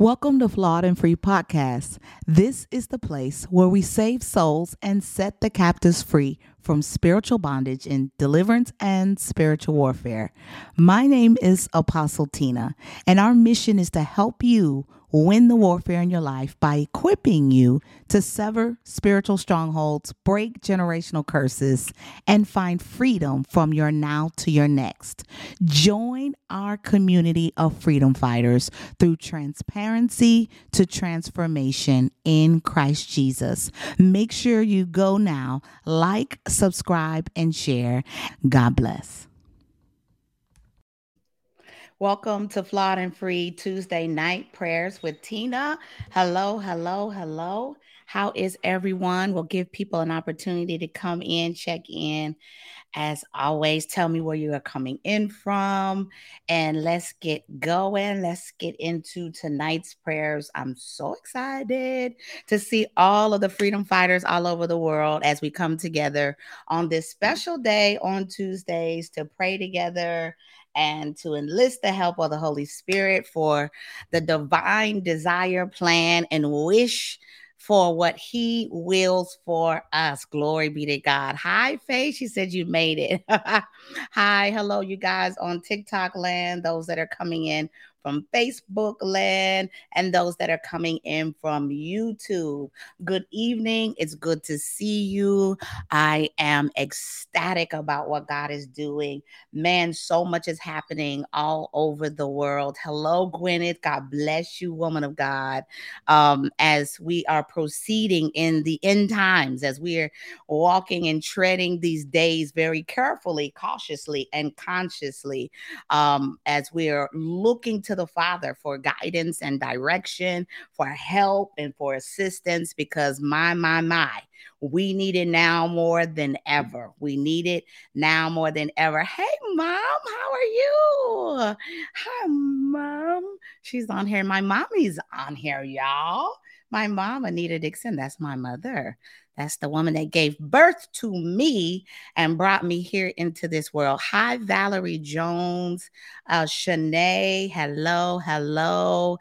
Welcome to Flawed and Free Podcast. This is the place where we save souls and set the captives free from spiritual bondage in deliverance and spiritual warfare. My name is Apostle Tyna, and our mission is to help you win the warfare in your life by equipping you to sever spiritual strongholds, break generational curses, and find freedom from your now to your next. Join our community of freedom fighters through transparency to transformation in Christ Jesus. Make sure you go now, like, subscribe, and share. God bless. Welcome to Flawed and Free Tuesday night prayers with Tyna. Hello, hello, hello. How is everyone? We'll give people an opportunity to come in, check in. As always, tell me where you are coming in from, and let's get going. Let's get into tonight's prayers. I'm so excited to see all of the freedom fighters all over the world as we come together on this special day on Tuesdays to pray together and to enlist the help of the Holy Spirit for the divine desire, plan, and wish for what he wills for us. Glory be to God. Hi, Faith. She said you made it. Hi, hello, you guys on TikTok land, those that are coming in from Facebook land and those that are coming in from YouTube. Good evening. It's good to see you. I am ecstatic about what God is doing. Man, so much is happening all over the world. Hello, Gwyneth. God bless you, woman of God. Um, as we are proceeding in the end times, as we are walking and treading these days very carefully, cautiously, and consciously, um, as we are looking to to the Father for guidance and direction, for help and for assistance because my, my, my, we need it now more than ever. We need it now more than ever. Hey, mom, how are you? Hi, mom. She's on here. My mommy's on here, y'all. My mom, Anita Dixon, that's my mother. That's the woman that gave birth to me and brought me here into this world. Hi, Valerie Jones, uh, Shanae. Hello, hello,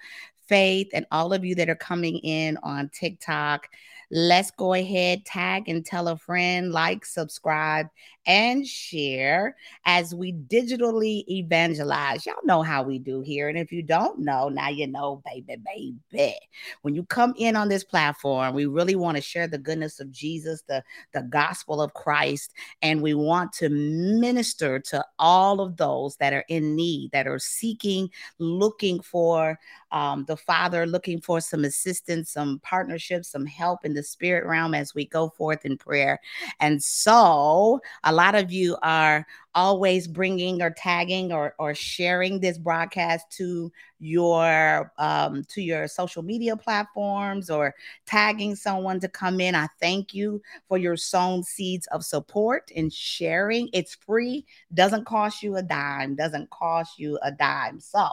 Faith, and all of you that are coming in on TikTok. Let's go ahead, tag and tell a friend, like, subscribe, and share as we digitally evangelize. Y'all know how we do here. And if you don't know, now you know, baby, baby. When you come in on this platform, we really want to share the goodness of Jesus, the, the gospel of Christ, and we want to minister to all of those that are in need, that are seeking, looking for um, the Father, looking for some assistance, some partnership, some help in the spirit realm as we go forth in prayer. And so, a lot of you are always bringing or tagging or, or sharing this broadcast to your um, to your social media platforms or tagging someone to come in. I thank you for your sown seeds of support and sharing. It's free doesn't cost you a dime doesn't cost you a dime. So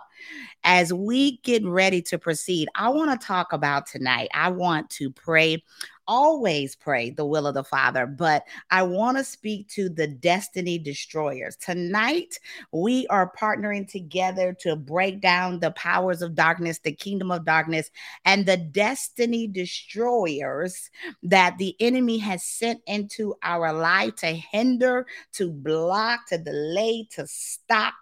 as we get ready to proceed i want to talk about tonight. I want to pray always pray the will of the Father, but I want to speak to the destiny destroyers. Tonight, we are partnering together to break down the powers of darkness, the kingdom of darkness, and the destiny destroyers that the enemy has sent into our life to hinder, to block, to delay, to stop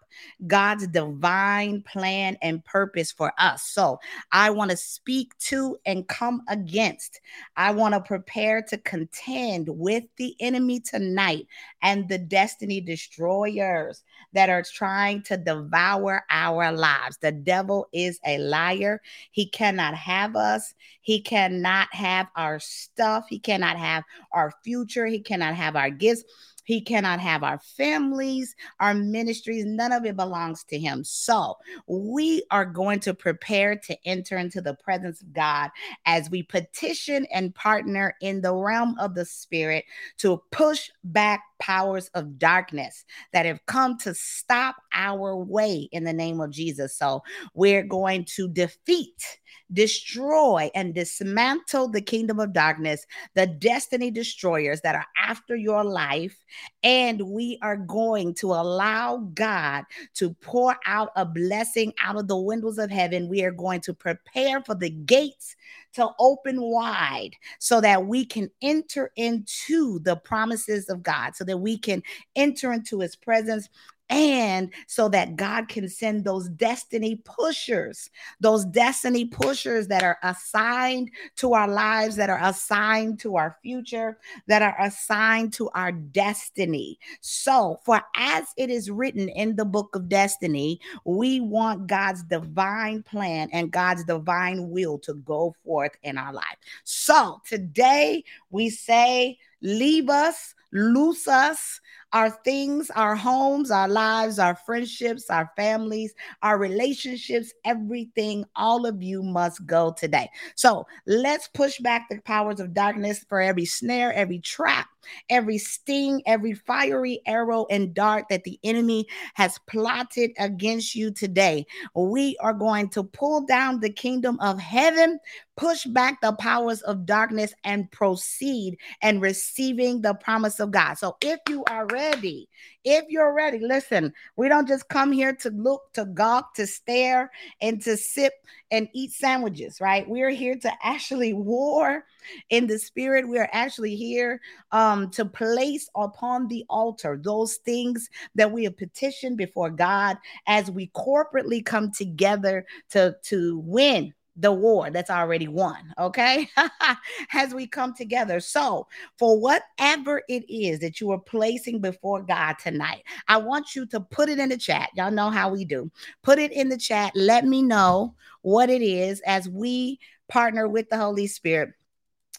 God's divine plan and purpose for us. So I want to speak to and come against. I want to prepare to contend with the enemy tonight and the destiny destroyers that are trying to devour our lives. The devil is a liar. He cannot have us. He cannot have our stuff. He cannot have our future. He cannot have our gifts. He cannot have our families, our ministries. None of it belongs to him. So we are going to prepare to enter into the presence of God as we petition and partner in the realm of the spirit to push back powers of darkness that have come to stop our way in the name of Jesus. So we're going to defeat destroy and dismantle the kingdom of darkness, the destiny destroyers that are after your life. And we are going to allow God to pour out a blessing out of the windows of heaven. We are going to prepare for the gates to open wide so that we can enter into the promises of God, so that we can enter into his presence and so that God can send those destiny pushers, those destiny pushers that are assigned to our lives, that are assigned to our future, that are assigned to our destiny. So, for as it is written in the book of destiny, we want God's divine plan and God's divine will to go forth in our life. So, today we say, leave us, loose us our things, our homes, our lives, our friendships, our families, our relationships, everything, all of you must go today. So let's push back the powers of darkness for every snare, every trap, every sting, every fiery arrow and dart that the enemy has plotted against you today. We are going to pull down the kingdom of heaven, push back the powers of darkness, and proceed and receiving the promise of God. So if you are ready, ready, if you're ready, listen, we don't just come here to look, to gawk, to stare, and to sip and eat sandwiches, right? We're here to actually war in the spirit. We are actually here um, to place upon the altar those things that we have petitioned before God as we corporately come together to, to win the war that's already won, okay? As we come together. So, for whatever it is that you are placing before God tonight, I want you to put it in the chat. Y'all know how we do. Put it in the chat. Let me know what it is as we partner with the Holy Spirit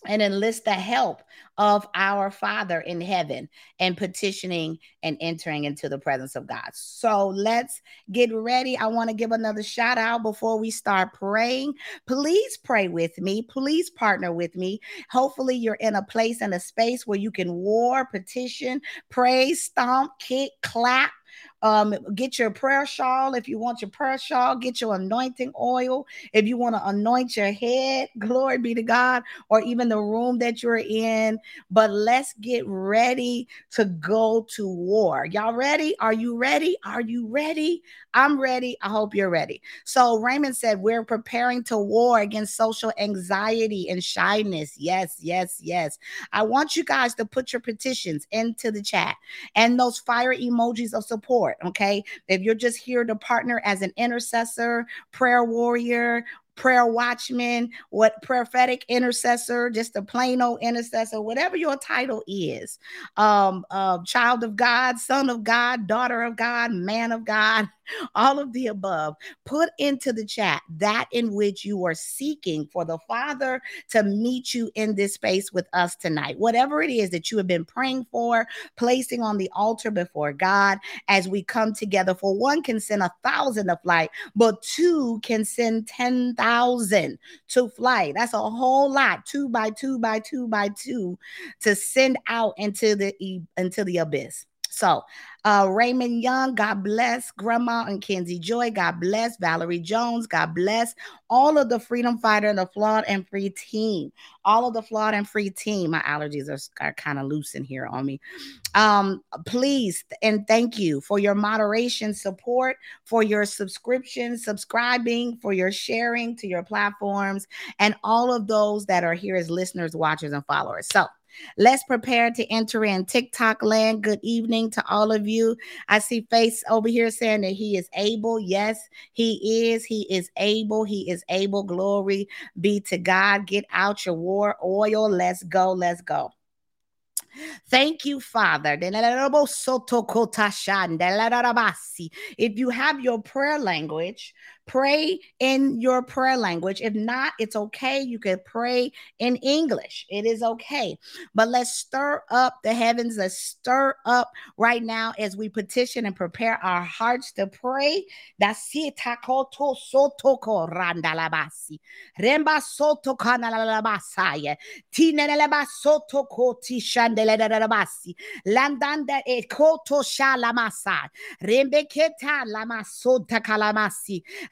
and enlist the help of our Father in heaven and petitioning and entering into the presence of God. So let's get ready. I want to give another shout out before we start praying. Please pray with me. Please partner with me. Hopefully, you're in a place and a space where you can war, petition, pray, stomp, kick, clap um, get your prayer shawl if you want your prayer shawl. Get your anointing oil if you want to anoint your head. Glory be to God, or even the room that you're in. But let's get ready to go to war. Y'all ready? Are you ready? Are you ready? I'm ready. I hope you're ready. So Raymond said, We're preparing to war against social anxiety and shyness. Yes, yes, yes. I want you guys to put your petitions into the chat and those fire emojis of support. Okay. If you're just here to partner as an intercessor, prayer warrior, prayer watchman, what prophetic intercessor, just a plain old intercessor, whatever your title is, um, uh, child of God, son of God, daughter of God, man of God, all of the above. Put into the chat that in which you are seeking for the Father to meet you in this space with us tonight. Whatever it is that you have been praying for, placing on the altar before God as we come together. For one can send a thousand to flight, but two can send 10,000 to flight. That's a whole lot. Two by two by two by two to send out into the into the abyss. So, uh, Raymond Young, God bless. Grandma and Kenzie Joy, God bless. Valerie Jones, God bless. All of the Freedom Fighter and the Flawed and Free team. All of the Flawed and Free team. My allergies are, are kind of loose in here on me. Um, please and thank you for your moderation support, for your subscription, subscribing, for your sharing to your platforms, and all of those that are here as listeners, watchers, and followers. So, Let's prepare to enter in TikTok land. Good evening to all of you. I see face over here saying that he is able. Yes, he is. He is able. He is able. Glory be to God. Get out your war oil. Let's go. Let's go. Thank you, Father. If you have your prayer language, pray in your prayer language. If not, it's okay. You can pray in English. It is okay. But let's stir up the heavens. Let's stir up right now as we petition and prepare our hearts to pray. Remba soto kanalabasaya. Tineleba soto koti shandelebasi. Landanda shalamasa. Rembe keta lamasota kalamasi.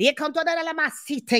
la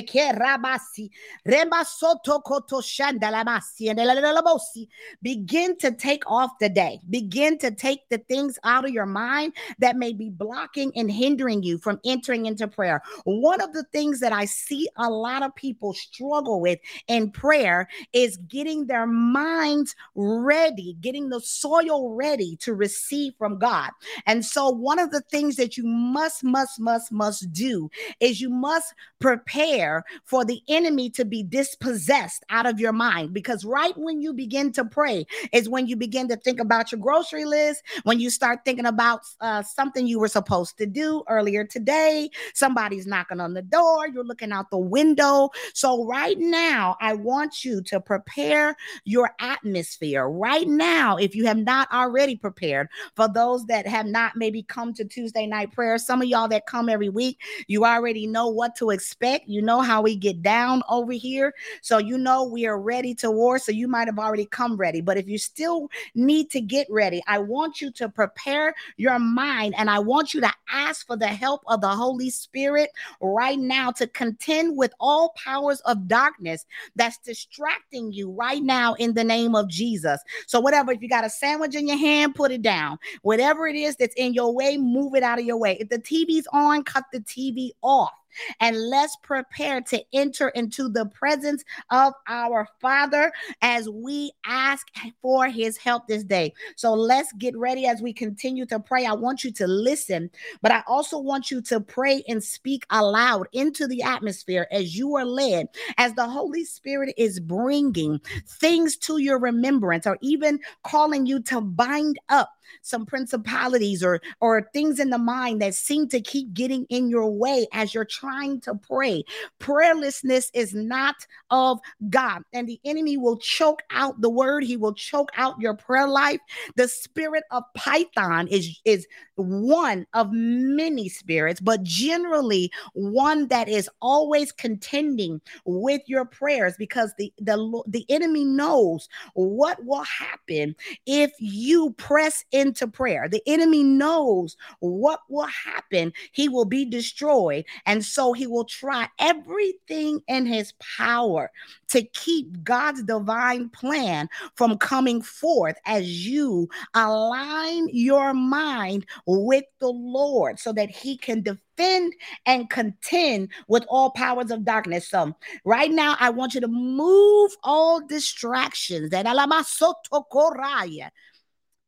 ke rabasi. Remba soto koto shandalamasi and elalabosi. Begin to take off the day. Begin to take the things out of your mind that may be blocking and hindering you from entering into prayer. One of the things that I see a lot of people struggle with in prayer is getting their minds ready, getting the soil ready to receive from God. And so one of the things that you must, must, must, must do is you must prepare for the enemy to be dispossessed out of your mind because right when you begin to pray is when you begin to think about your grocery list, when you start thinking about uh, something you were supposed to do earlier today, somebody's knocking on the door, you're looking out the window. So, right now, I want you to prepare your atmosphere. Right now, if you have not already prepared, for those that have not maybe come to Tuesday night prayer, some of y'all that come every week, you already know know what to expect. You know how we get down over here. So you know we are ready to war. So you might have already come ready. But if you still need to get ready, I want you to prepare your mind and I want you to ask for the help of the Holy Spirit right now to contend with all powers of darkness that's distracting you right now in the name of Jesus. So, whatever, if you got a sandwich in your hand, put it down. Whatever it is that's in your way, move it out of your way. If the TV's on, cut the TV off and let's prepare to enter into the presence of our Father as we ask for his help this day. So let's get ready as we continue to pray. I want you to listen, but I also want you to pray and speak aloud into the atmosphere as you are led, as the Holy Spirit is bringing things to your remembrance or even calling you to bind up some principalities or or things in the mind that seem to keep getting in your way as you're trying to pray. Prayerlessness is not of God, and the enemy will choke out the word. He will choke out your prayer life. The spirit of Python is is one of many spirits, but generally one that is always contending with your prayers because the the the enemy knows what will happen if you press into prayer. The enemy knows what will happen. He will be destroyed, and so he will try everything in his power to keep God's divine plan from coming forth as you align your mind with the Lord so that he can defend and contend with all powers of darkness. So, right now, I want you to move all distractions that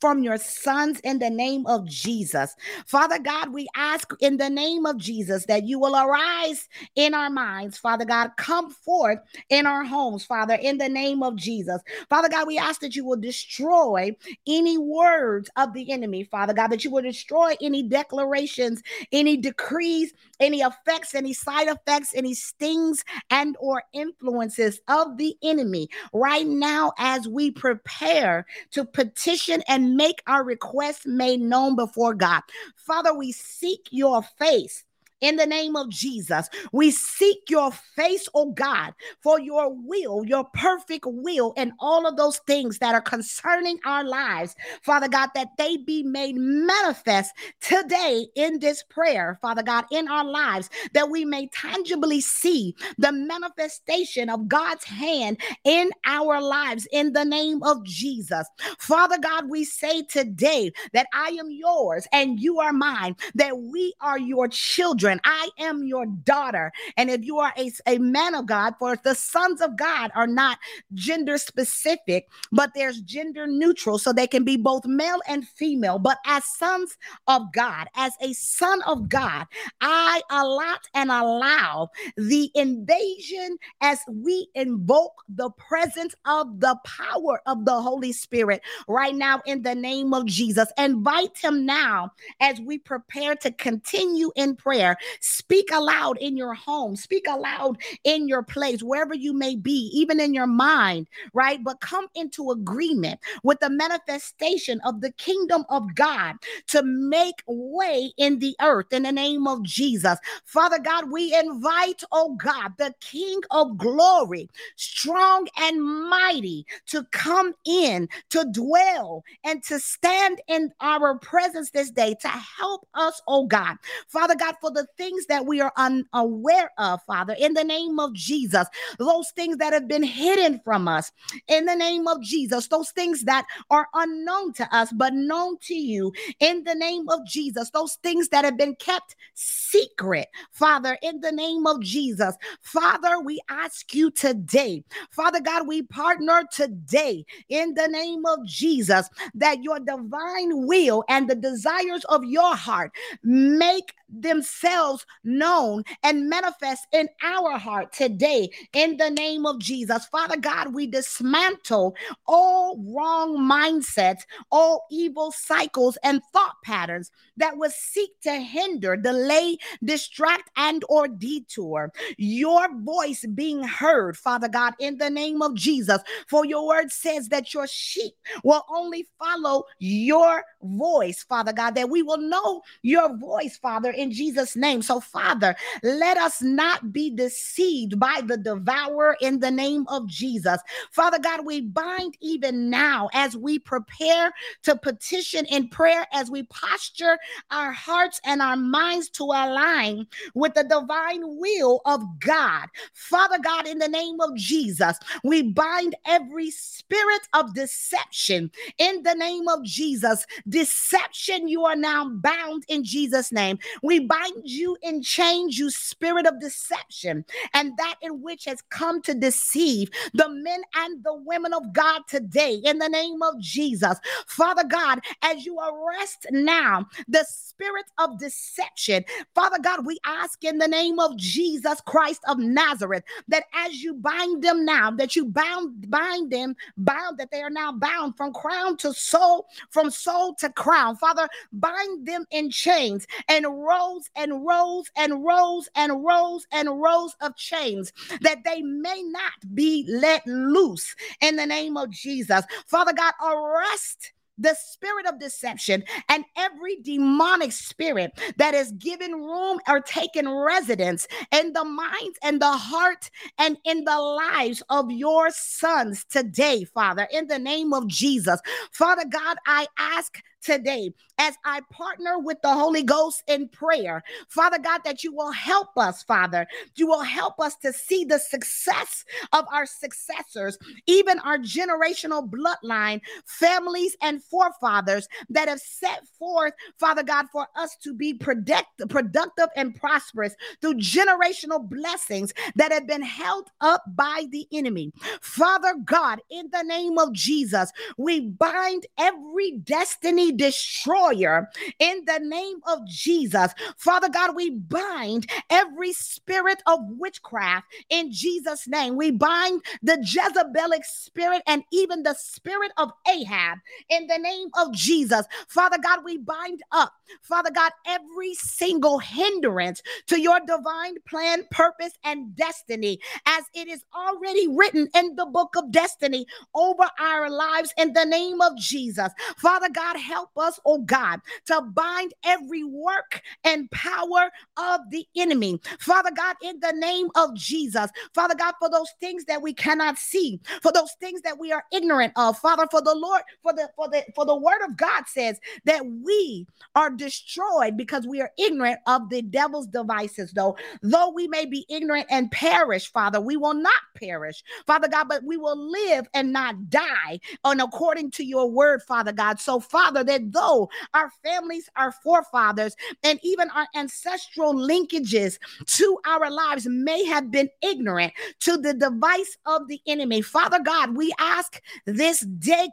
from your sons in the name of Jesus. Father God, we ask in the name of Jesus that you will arise in our minds, Father God, come forth in our homes, Father, in the name of Jesus. Father God, we ask that you will destroy any words of the enemy, Father God, that you will destroy any declarations, any decrees, any effects, any side effects, any stings and or influences of the enemy right now as we prepare to petition and make our requests made known before God. Father, we seek your face in the name of Jesus. We seek your face, oh God, for your will, your perfect will, and all of those things that are concerning our lives, Father God, that they be made manifest today in this prayer, Father God, in our lives, that we may tangibly see the manifestation of God's hand in our lives in the name of Jesus. Father God, we say today that I am yours and you are mine, that we are your children children. I am your daughter. And if you are a, a man of God, for the sons of God are not gender specific, but there's gender neutral. So they can be both male and female. But as sons of God, as a son of God, I allot and allow the invasion as we invoke the presence of the power of the Holy Spirit right now in the name of Jesus. Invite him now as we prepare to continue in prayer. Speak aloud in your home, speak aloud in your place, wherever you may be, even in your mind, right? But come into agreement with the manifestation of the kingdom of God to make way in the earth in the name of Jesus. Father God, we invite, oh God, the King of glory, strong and mighty, to come in, to dwell, and to stand in our presence this day to help us, oh God. Father God, for the things that we are unaware of, Father, in the name of Jesus, those things that have been hidden from us, in the name of Jesus, those things that are unknown to us, but known to you, in the name of Jesus, those things that have been kept secret, Father, in the name of Jesus. Father, we ask you today, Father God, we partner today in the name of Jesus that your divine will and the desires of your heart make themselves known and manifest in our heart today in the name of Jesus. Father God, we dismantle all wrong mindsets, all evil cycles and thought patterns that would seek to hinder, delay, distract and or detour your voice being heard, Father God, in the name of Jesus. For your word says that your sheep will only follow your voice, Father God, that we will know your voice, Father, in Jesus' name. So, Father, let us not be deceived by the devourer in the name of Jesus. Father God, we bind even now as we prepare to petition in prayer, as we posture our hearts and our minds to align with the divine will of God. Father God, in the name of Jesus, we bind every spirit of deception in the name of Jesus. Deception, you are now bound in Jesus' name. We bind you and change you, spirit of deception, and that in which has come to deceive the men and the women of God today in the name of Jesus. Father God, as you arrest now the spirit of deception, Father God, we ask in the name of Jesus Christ of Nazareth that as you bind them now, that you bound bind them, bound that they are now bound from crown to sole, from sole to crown. Father, bind them in chains and rows and rows and rows and rows and rows of chains that they may not be let loose in the name of Jesus. Father God, arrest the spirit of deception and every demonic spirit that is given room or taken residence in the minds and the heart and in the lives of your sons today, Father, in the name of Jesus. Father God, I ask today as I partner with the Holy Ghost in prayer. Father God, that you will help us, Father. You will help us to see the success of our successors, even our generational bloodline, families, and forefathers that have set forth, Father God, for us to be productive, productive and prosperous through generational blessings that have been held up by the enemy. Father God, in the name of Jesus, we bind every destiny destroyer in the name of Jesus. Father God, we bind every spirit of witchcraft in Jesus' name. We bind the Jezebelic spirit and even the spirit of Ahab in the name of Jesus. Father God, we bind up, Father God, every single hindrance to your divine plan, purpose, and destiny as it is already written in the book of destiny over our lives in the name of Jesus. Father God, help us, oh God, to bind every work and power of the enemy. Father God, in the name of Jesus, Father God, for those things that we cannot see, for those things that we are ignorant of, Father, for the Lord, for the for the for the word of God says that we are destroyed because we are ignorant of the devil's devices, though. Though we may be ignorant and perish, Father, we will not perish, Father God, but we will live and not die, and according to your word, Father God. So, Father, that though our families, our forefathers, and even our ancestral linkages to our lives may have been ignorant to the device of the enemy, Father God, we ask this day,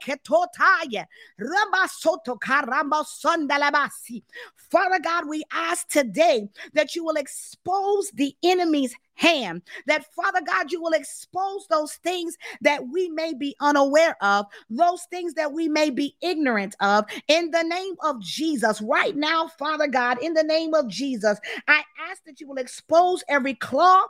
Father God, we ask today that you will expose the enemy's hand. That, Father God, you will expose those things that we may be unaware of, those things that we may be ignorant of, in the name of Jesus. Right now, Father God, in the name of Jesus, I ask that you will expose every claw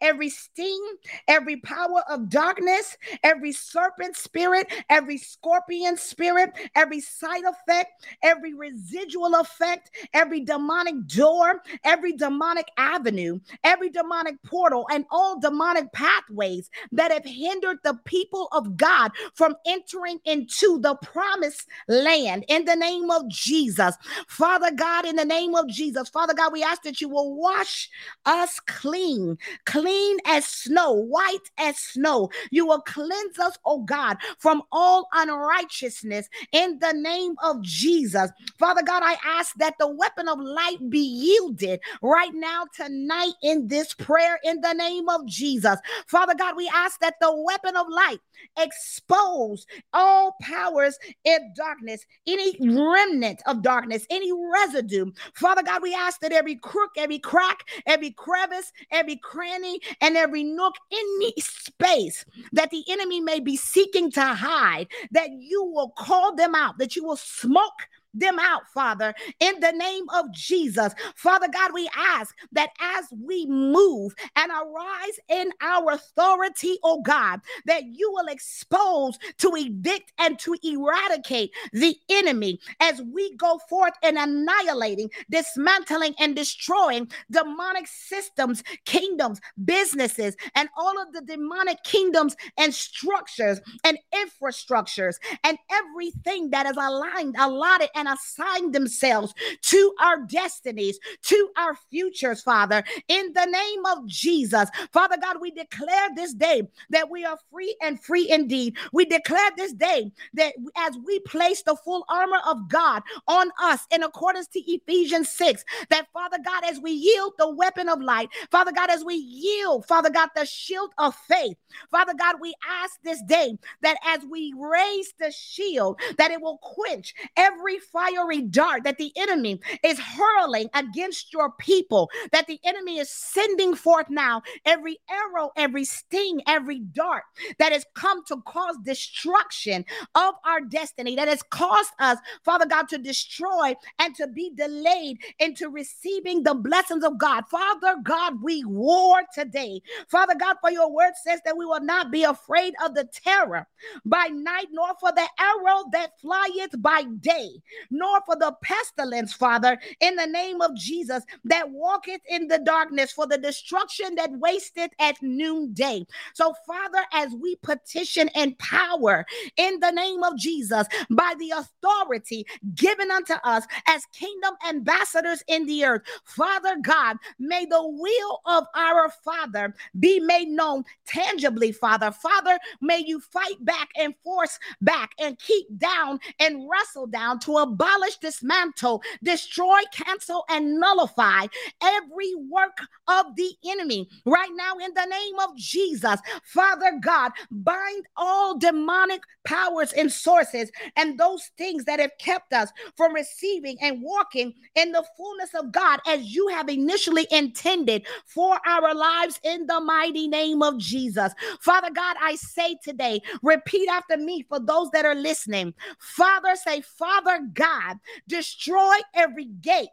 every sting, every power of darkness, every serpent spirit, every scorpion spirit, every side effect, every residual effect, every demonic door, every demonic avenue, every demonic portal, and all demonic pathways that have hindered the people of God from entering into the promised land in the name of Jesus. Father God, in the name of Jesus, Father God, we ask that you will wash us clean, clean as snow, white as snow. You will cleanse us, oh God, from all unrighteousness in the name of Jesus. Father God, I ask that the weapon of light be yielded right now, tonight, in this prayer, in the name of Jesus. Father God, we ask that the weapon of light expose all powers in darkness, any remnant of darkness, any residue. Father God, we ask that every crook, every crack, every crevice, every cranny, and every nook, any space that the enemy may be seeking to hide, that you will call them out, that you will smoke them out, Father, in the name of Jesus. Father God, we ask that as we move and arise in our authority, oh God, that you will expose to evict and to eradicate the enemy as we go forth in annihilating, dismantling, and destroying demonic systems, kingdoms, businesses, and all of the demonic kingdoms and structures and infrastructures and everything that is aligned, allotted, and and assign themselves to our destinies, to our futures, Father, in the name of Jesus. Father God, we declare this day that we are free and free indeed. We declare this day that as we place the full armor of God on us in accordance to Ephesians 6, that Father God, as we yield the weapon of light, Father God, as we yield, Father God, the shield of faith, Father God, we ask this day that as we raise the shield, that it will quench every fiery dart that the enemy is hurling against your people, that the enemy is sending forth now, every arrow, every sting, every dart that has come to cause destruction of our destiny, that has caused us, Father God, to destroy and to be delayed into receiving the blessings of God. Father God, we war today. Father God, for your word says that we will not be afraid of the terror by night, nor for the arrow that flieth by day, nor for the pestilence, Father, in the name of Jesus, that walketh in the darkness, for the destruction that wasteth at noonday. So, Father, as we petition and power in the name of Jesus, by the authority given unto us as kingdom ambassadors in the earth, Father God, may the will of our Father be made known tangibly, Father. Father, may you fight back and force back and keep down and wrestle down to a abolish, dismantle, destroy, cancel, and nullify every work of the enemy right now in the name of Jesus. Father God, bind all demonic powers and sources and those things that have kept us from receiving and walking in the fullness of God as you have initially intended for our lives in the mighty name of Jesus. Father God, I say today, repeat after me for those that are listening. Father, say, Father God, destroy every gate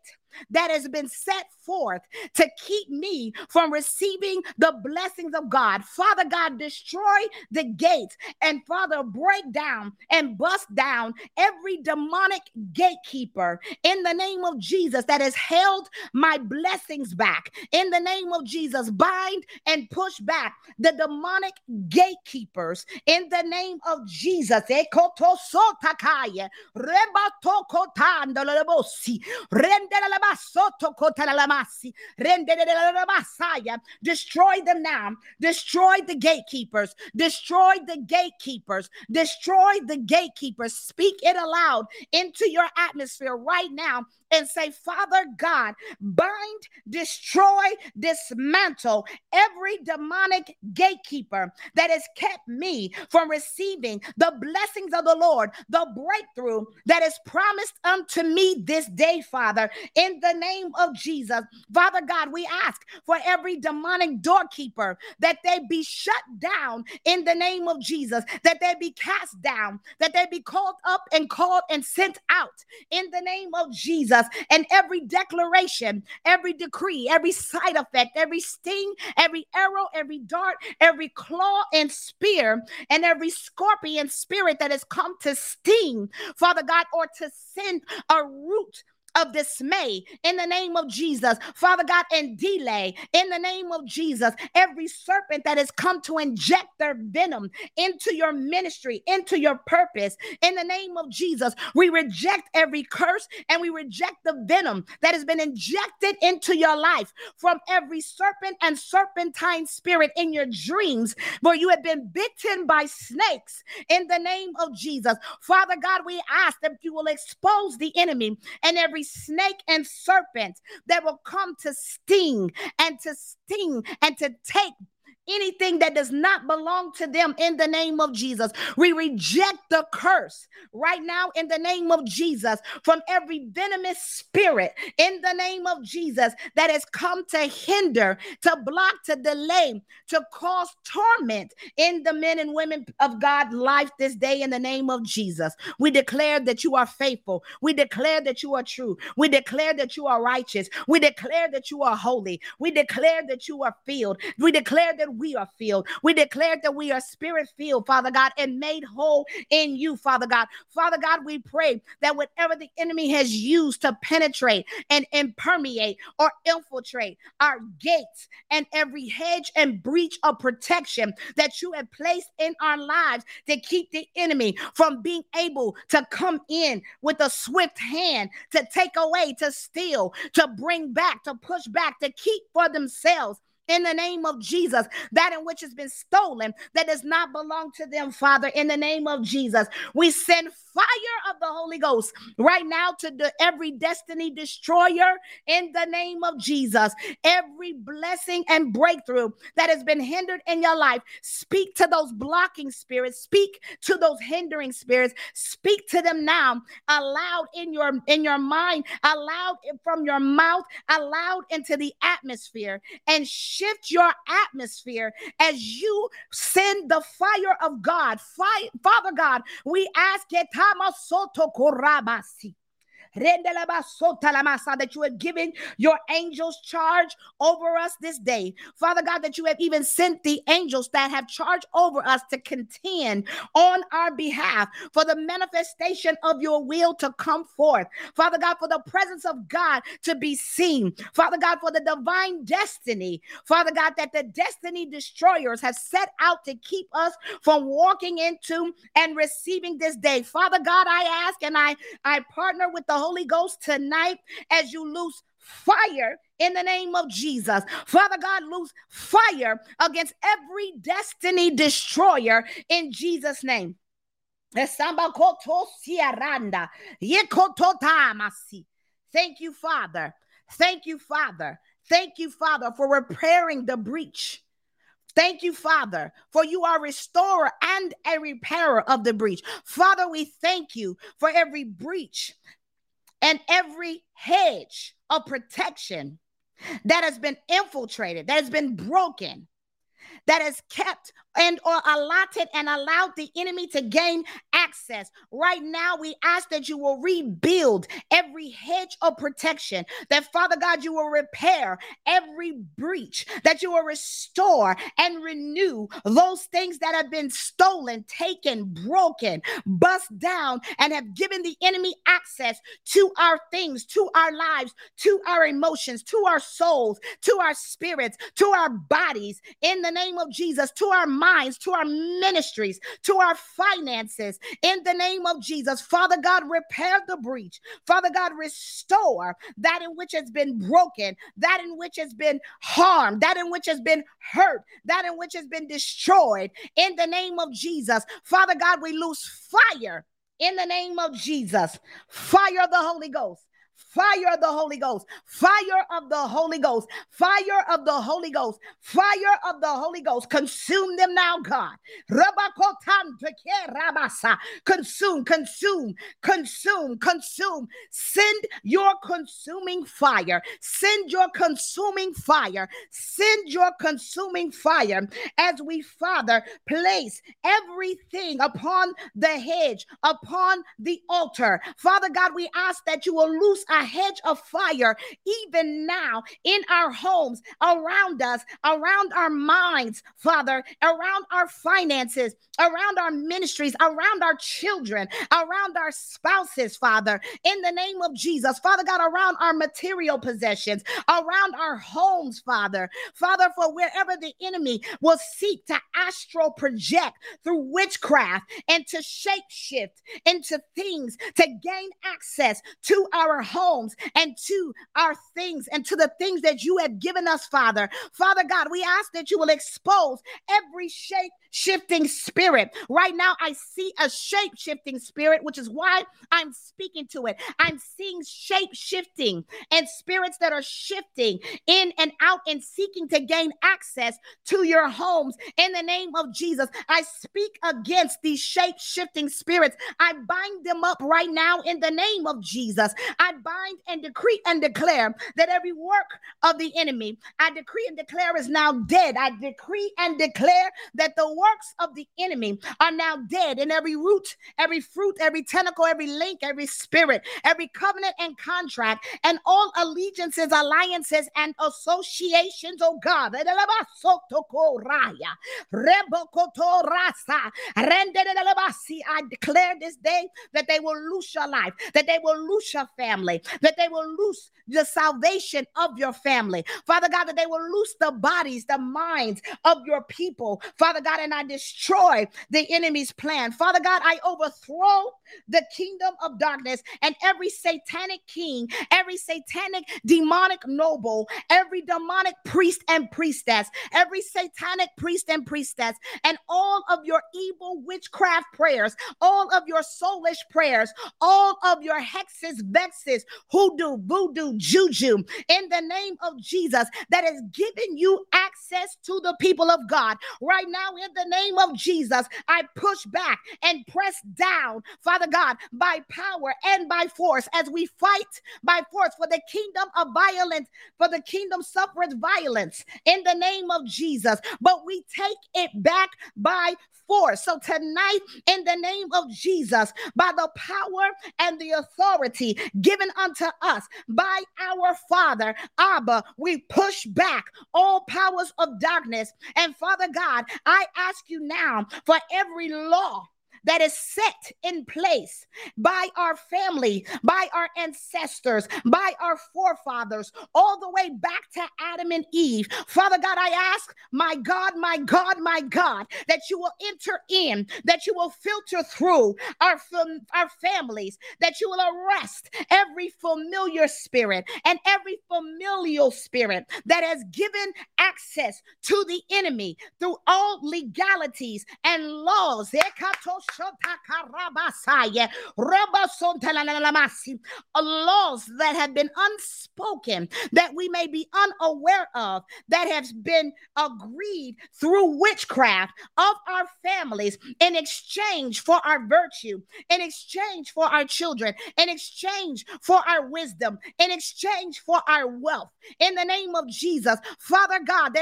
that has been set forth to keep me from receiving the blessings of God. Father God, destroy the gates and Father, break down and bust down every demonic gatekeeper in the name of Jesus that has held my blessings back. In the name of Jesus, bind and push back the demonic gatekeepers in the name of Jesus. Destroy them now. Destroy the gatekeepers. Destroy the gatekeepers. Destroy the gatekeepers. Speak it aloud into your atmosphere right now and say, Father God, bind, destroy, dismantle every demonic gatekeeper that has kept me from receiving the blessings of the Lord, the breakthrough that is promised unto me this day, Father, in the name of Jesus. Father God, we ask for every demonic doorkeeper that they be shut down in the name of Jesus, that they be cast down, that they be called up and called and sent out in the name of Jesus. And every declaration, every decree, every side effect, every sting, every arrow, every dart, every claw and spear, and every scorpion spirit that has come to sting, Father God, or to send a root of dismay in the name of Jesus, Father God, and delay in the name of Jesus. Every serpent that has come to inject their venom into your ministry, into your purpose, in the name of Jesus, we reject every curse and we reject the venom that has been injected into your life from every serpent and serpentine spirit in your dreams, where you have been bitten by snakes in the name of Jesus. Father God, we ask that you will expose the enemy and every snake and serpent that will come to sting and to sting and to take anything that does not belong to them in the name of Jesus. We reject the curse right now in the name of Jesus from every venomous spirit in the name of Jesus that has come to hinder, to block, to delay, to cause torment in the men and women of God life this day in the name of Jesus. We declare that you are faithful. We declare that you are true. We declare that you are righteous. We declare that you are holy. We declare that you are filled. We declare that we are filled. We declare that we are spirit filled, Father God, and made whole in you, Father God. Father God, we pray that whatever the enemy has used to penetrate and, and permeate or infiltrate our gates and every hedge and breach of protection that you have placed in our lives to keep the enemy from being able to come in with a swift hand to take away, to steal, to bring back, to push back, to keep for themselves in the name of Jesus, that in which has been stolen, that does not belong to them, Father, in the name of Jesus. We send fire of the Holy Ghost right now to the, every destiny destroyer in the name of Jesus. Every blessing and breakthrough that has been hindered in your life, speak to those blocking spirits, speak to those hindering spirits, speak to them now, aloud in your in your mind, aloud from your mouth, aloud into the atmosphere, and shift your atmosphere as you send the fire of God. Fire, Father God, we ask that you have given your angels charge over us this day. Father God, that you have even sent the angels that have charge over us to contend on our behalf for the manifestation of your will to come forth. Father God, for the presence of God to be seen. Father God, for the divine destiny. Father God, that the destiny destroyers have set out to keep us from walking into and receiving this day. Father God, I ask and I, I partner with the Holy Ghost tonight as you loose fire in the name of Jesus. Father God, loose fire against every destiny destroyer in Jesus' name. Thank you, Father. Thank you, Father. Thank you, Father, for repairing the breach. Thank you, Father, for you are restorer and a repairer of the breach. Father, we thank you for every breach and every hedge of protection that has been infiltrated, that has been broken, that has kept and or allotted and allowed the enemy to gain access. Right now, we ask that you will rebuild every hedge of protection, that Father God, you will repair every breach, that you will restore and renew those things that have been stolen, taken, broken, bust down, and have given the enemy access to our things, to our lives, to our emotions, to our souls, to our spirits, to our bodies, in the name of Jesus, to our minds, to our ministries, to our finances, in the name of Jesus. Father God, repair the breach. Father God, restore that in which has been broken, that in which has been harmed, that in which has been hurt, that in which has been destroyed in the name of Jesus. Father God, we lose fire in the name of Jesus. Fire of the Holy Ghost fire of the Holy Ghost, fire of the Holy Ghost, fire of the Holy Ghost, fire of the Holy Ghost. Consume them now, God. Consume, consume, consume, consume. Send your consuming fire. Send your consuming fire. Send your consuming fire as we, Father, place everything upon the hedge, upon the altar. Father God, we ask that you will loose a hedge of fire even now in our homes, around us, around our minds, Father, around our finances, around our ministries, around our children, around our spouses, Father, in the name of Jesus, Father God, around our material possessions, around our homes, Father, Father, for wherever the enemy will seek to astral project through witchcraft and to shape shift into things to gain access to our homes and to our things and to the things that you have given us, Father. Father God, we ask that you will expose every shape shifting spirit. Right now, I see a shape shifting spirit, which is why I'm speaking to it. I'm seeing shape shifting and spirits that are shifting in and out and seeking to gain access to your homes. In the name of Jesus, I speak against these shape shifting spirits. I bind them up right now in the name of Jesus. I bind and decree and declare that every work of the enemy, I decree and declare is now dead. I decree and declare that the works of the enemy are now dead in every root, every fruit, every tentacle, every link, every spirit, every covenant and contract, and all allegiances, alliances, and associations, oh God. I declare this day that they will lose your life, that they will lose your family, that they will lose the salvation of your family. Father God, that they will loose the bodies, the minds of your people. Father God, and I destroy the enemy's plan. Father God, I overthrow the kingdom of darkness and every satanic king, every satanic demonic noble, every demonic priest and priestess, every satanic priest and priestess, and all of your evil witchcraft prayers, all of your soulish prayers, all of your hexes, vexes, hoodoo, voodoo, juju, in the name of Jesus, that has given you access to the people of God. Right now, in the name of Jesus, I push back and press down, Father God, by power and by force as we fight by force for the kingdom of violence, for the kingdom suffereth violence in the name of Jesus. But we take it back by force. So tonight, in the name of Jesus, by the power and the authority given unto us by our Father, Abba, we push back all powers of darkness. And Father God, I ask you now for every law that is set in place by our family, by our ancestors, by our forefathers, all the way back to Adam and Eve. Father God, I ask, my God, my God, my God, that you will enter in, that you will filter through our, our families, that you will arrest every familiar spirit and every familial spirit that has given access to the enemy through all legalities and laws laws that have been unspoken, that we may be unaware of, that has been agreed through witchcraft of our families in exchange for our virtue, in exchange for our children, in exchange for our wisdom, in exchange for our wealth. In the name of Jesus, Father God,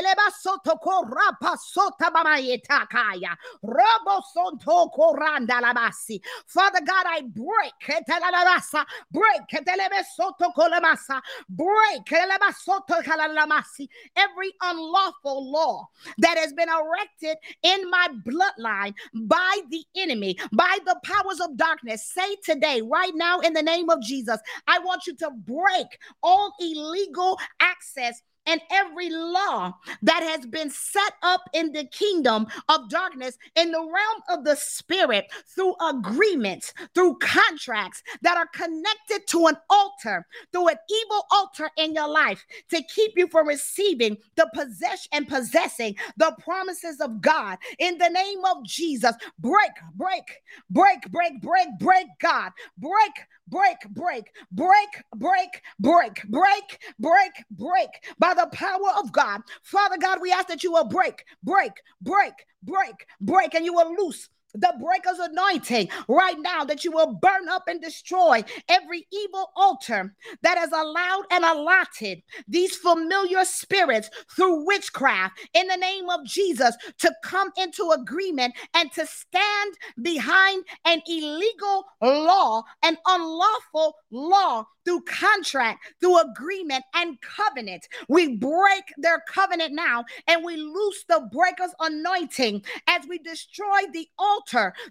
Father God, I break, break, break every unlawful law that has been erected in my bloodline by the enemy, by the powers of darkness. Say today, right now, in the name of Jesus, I want you to break all illegal access and every law that has been set up in the kingdom of darkness in the realm of the spirit through agreements, through contracts that are connected to an altar, through an evil altar in your life to keep you from receiving the possession and possessing the promises of God. In the name of Jesus, break, break, break, break, break, break, God, break, break, break, break, break, break, break, break, break by the power of God. Father God, we ask that you will break, break, break, break, break, and you will loose the breaker's anointing right now that you will burn up and destroy every evil altar that has allowed and allotted these familiar spirits through witchcraft in the name of Jesus to come into agreement and to stand behind an illegal law, an unlawful law through contract, through agreement and covenant. We break their covenant now and we loose the breaker's anointing as we destroy the altar,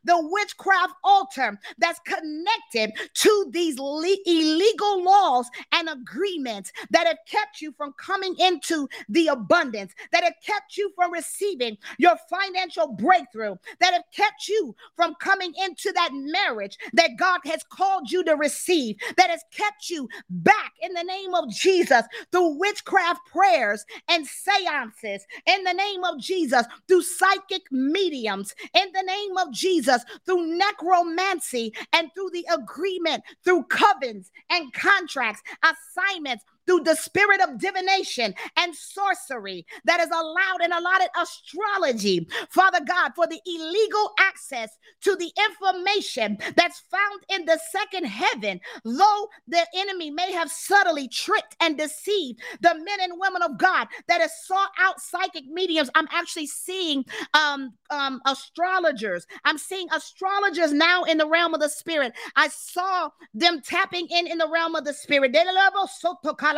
the witchcraft altar that's connected to these le- illegal laws and agreements that have kept you from coming into the abundance, that have kept you from receiving your financial breakthrough, that have kept you from coming into that marriage that God has called you to receive, that has kept you back in the name of Jesus through witchcraft prayers and seances, in the name of Jesus through psychic mediums, in the name of Jesus through necromancy and through the agreement, through covens and contracts, assignments through the spirit of divination and sorcery that is allowed and allotted astrology, Father God, for the illegal access to the information that's found in the second heaven, though the enemy may have subtly tricked and deceived the men and women of God that has sought out psychic mediums. I'm actually seeing um, um, astrologers. I'm seeing astrologers now in the realm of the spirit. I saw them tapping in in the realm of the spirit.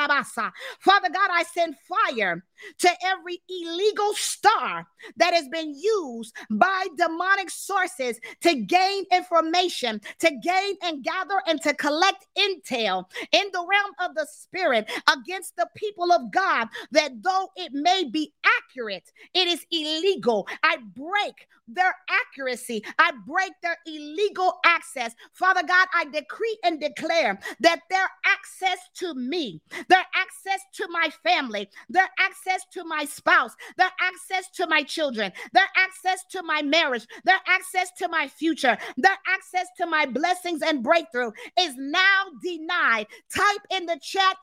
Father God, I send fire to every illegal star that has been used by demonic sources to gain information, to gain and gather and to collect intel in the realm of the spirit against the people of God, that though it may be accurate, it is illegal. I break their accuracy, I break their illegal access. Father God, I decree and declare that their access to me, their access to my family, their access to my spouse, their access to my children, their access to my marriage, their access to my future, their access to my blessings and breakthrough is now denied. Type in the chat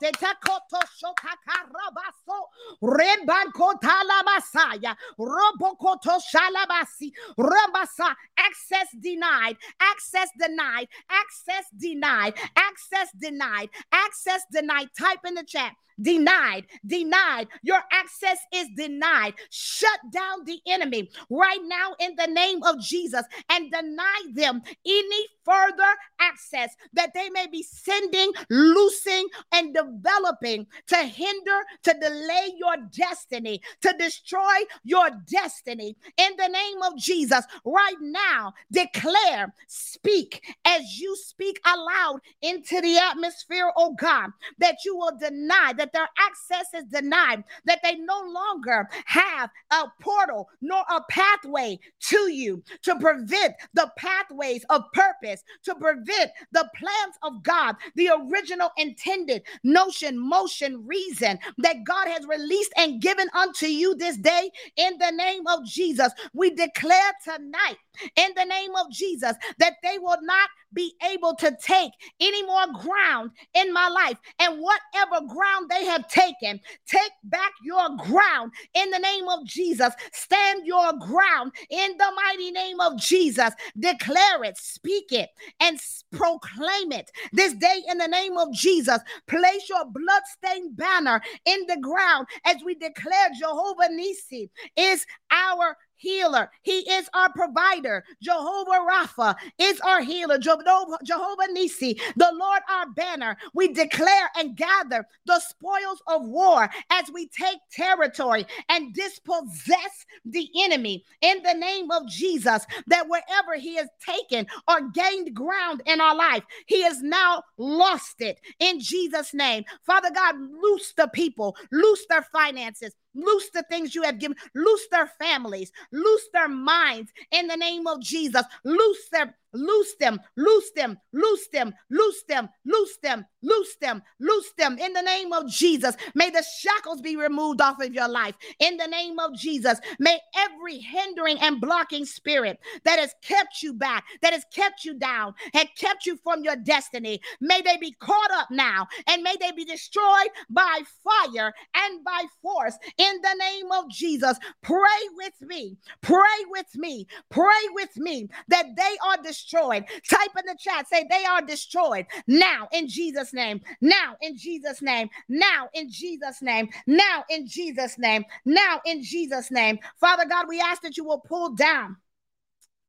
access denied, access denied, access denied, access denied, access denied. Type in the chat denied, denied. Your access is denied. Shut down the enemy right now in the name of Jesus and deny them any further access that they may be sending, loosing, and developing to hinder, to delay your destiny, to destroy your destiny. In the name of Jesus, right now, declare, speak as you speak aloud into the atmosphere, oh God, that you will deny that their access is denied, that they no longer have a portal nor a pathway to you to prevent the pathways of purpose, to prevent the plans of God, the original intended notion, motion, reason that God has released and given unto you this day in the name of Jesus. We declare tonight in the name of Jesus that they will not be able to take any more ground in my life. And whatever ground they have taken, take back your ground in the name of Jesus. Stand your ground in the mighty name of Jesus. Declare it, speak it, and proclaim it this day in the name of Jesus. Place your bloodstained banner in the ground as we declare Jehovah Nisi is our healer. He is our provider. Jehovah Rapha is our healer. Jehovah, Nisi, the Lord our banner. We declare and gather the spoils of war as we take territory and dispossess the enemy in the name of Jesus. That wherever he has taken or gained ground in our life, he has now lost it in Jesus' name. Father God, loose the people, loose their finances, Loose the things you have given. Loose their families. Loose their minds in the name of Jesus. Loose their Loose them, loose them, loose them, loose them, loose them, loose them, loose them in the name of Jesus. May the shackles be removed off of your life in the name of Jesus. May every hindering and blocking spirit that has kept you back, that has kept you down, had kept you from your destiny, may they be caught up now and may they be destroyed by fire and by force in the name of Jesus. Pray with me, pray with me, pray with me that they are destroyed destroyed. Type in the chat, say they are destroyed now in Jesus' name. Now in Jesus' name. Now in Jesus' name. Now in Jesus' name. Now in Jesus' name. Father God, we ask that you will pull down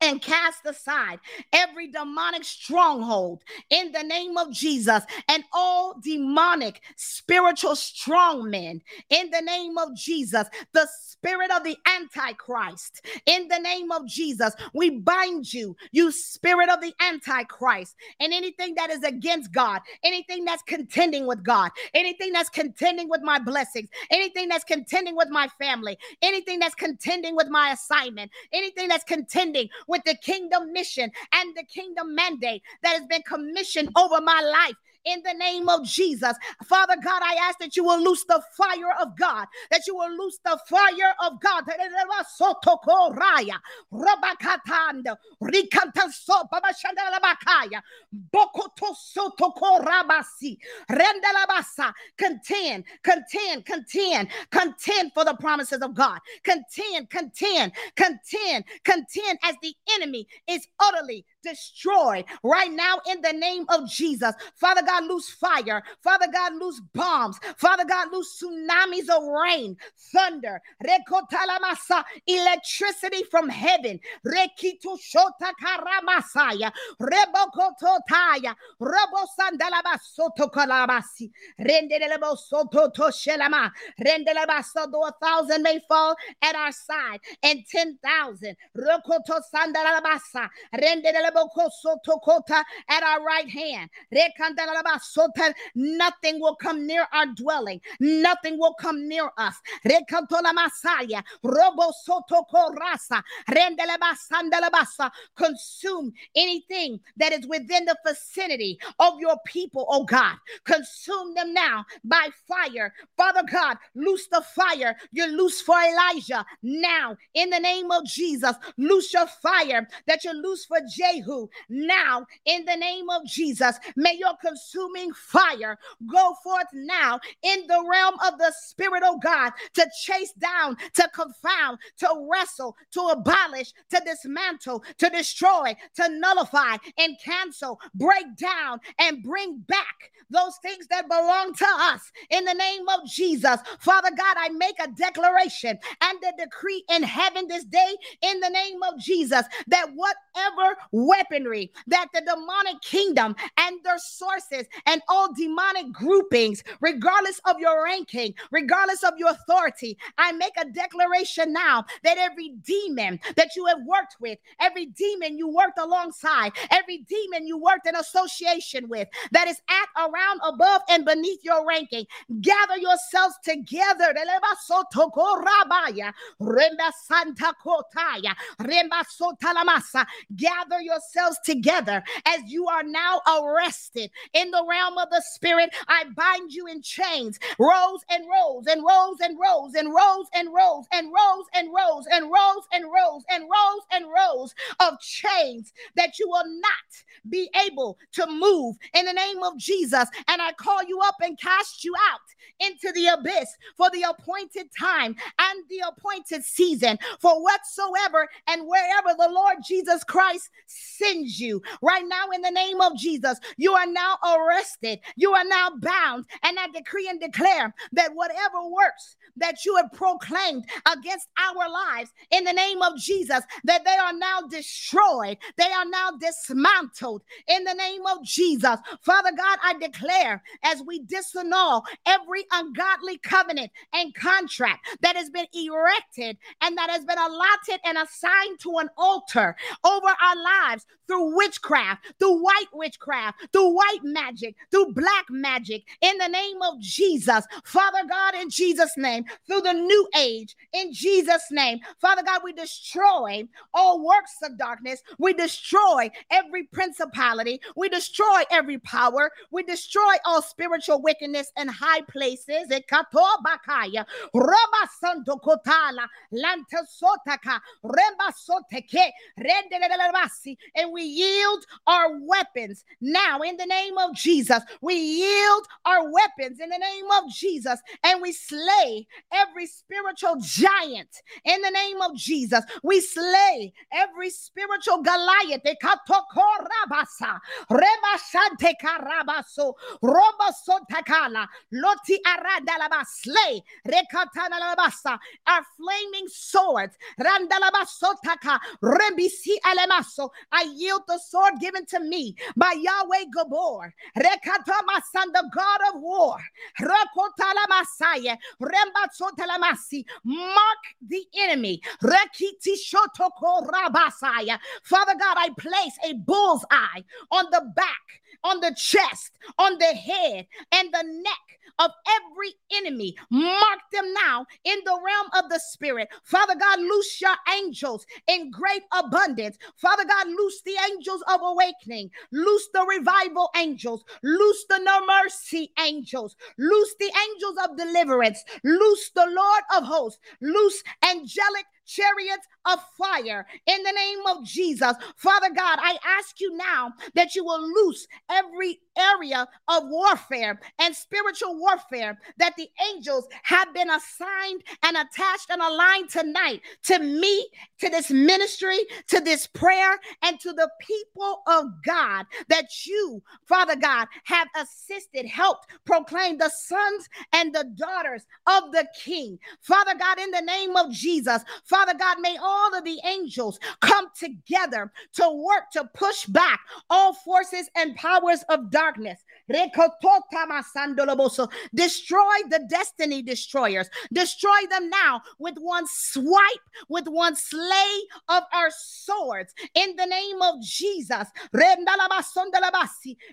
and cast aside every demonic stronghold in the name of Jesus and all demonic spiritual strong men in the name of Jesus. The spirit of the Antichrist in the name of Jesus. We bind you, you spirit of the Antichrist, and anything that is against God, anything that's contending with God, anything that's contending with my blessings, anything that's contending with my family, anything that's contending with my assignment, anything that's contending with the kingdom mission and the kingdom mandate that has been commissioned over my life in the name of Jesus. Father God, I ask that you will loose the fire of God, that you will loose the fire of God. Contend, contend, contend, contend for the promises of God. Contend, contend, contend, contend as the enemy is utterly destroyed right now in the name of Jesus. Father God, loose fire. Father God, loose bombs. Father God, loose tsunamis of rain, thunder, electricity from heaven. Rekitu shota karamasaya, rebokototaya, robosandalaba soto kalabasi, rendelebo soto toshelama, rendelaba though a thousand may fall at our side and ten thousand. Rokoto sandalabasa, rendelebo at our right hand. Nothing will come near our dwelling. Nothing will come near us. Consume anything that is within the vicinity of your people, oh God. Consume them now by fire. Father God, loose the fire. You loose for Elijah now in the name of Jesus. Loose your fire that you loose for Jehu Jehu now in the name of Jesus. May your consuming fire go forth now in the realm of the Spirit, oh God, to chase down, to confound, to wrestle, to abolish, to dismantle, to destroy, to nullify and cancel, break down, and bring back those things that belong to us in the name of Jesus. Father God, I make a declaration and a decree in heaven this day in the name of Jesus that whatever weaponry that the demonic kingdom and their sources and all demonic groupings, regardless of your ranking, regardless of your authority, I make a declaration now that every demon that you have worked with, every demon you worked alongside, every demon you worked in association with, that is at, around, above, and beneath your ranking, gather yourselves together. Gather yourselves together as you are now arrested in the realm of the spirit. I bind you in chains, rows and rows and rows and rows and rows and rows and rows and rows and rows and rows and rows and rows of chains that you will not be able to move in the name of Jesus. And I call you up and cast you out into the abyss for the appointed time and the appointed season for whatsoever and wherever the Lord Jesus Christ sends you right now in the name of Jesus. You are now arrested. You are now bound. And I decree and declare that whatever works that you have proclaimed against our lives in the name of Jesus, that they are now destroyed. They are now dismantled in the name of Jesus. Father God, I declare as we disannul every ungodly covenant and contract that has been erected and that has been allotted and assigned to an altar over our lives through witchcraft, through white witchcraft, through white magic, through black magic, in the name of Jesus. Father God, in Jesus' name, through the new age, in Jesus' name. Father God, we destroy all works of darkness. We destroy every principality. We destroy every power. We destroy all spiritual wickedness in high places. And we yield our weapons now in the name of Jesus. We yield our weapons in the name of Jesus and we slay every spiritual giant in the name of Jesus. We slay every spiritual Goliath. Loti aradalaba slay rekatana labasa our flaming swords randalabasotaka rebisi alemaso I yield the sword given to me by Yahweh Gabor rekatama the God of war rakotala masaya mark the enemy Father God I place a bull's eye on the back on the chest, on the head, and the neck of every enemy. Mark them now in the realm of the spirit. Father God, loose your angels in great abundance. Father God, loose the angels of awakening, loose the revival angels, loose the no mercy angels, loose the angels of deliverance, loose the Lord of hosts, loose angelic chariots of fire in the name of Jesus. Father God, I ask you now that you will loose every area of warfare and spiritual warfare that the angels have been assigned and attached and aligned tonight to me, to this ministry, to this prayer, and to the people of God that you, Father God, have assisted, helped proclaim the sons and the daughters of the King. Father God, in the name of Jesus, Father God, may all of the angels come together to work to push back all forces and powers of darkness. Destroy the destiny destroyers. Destroy them now with one swipe, with one slay of our swords. In the name of Jesus.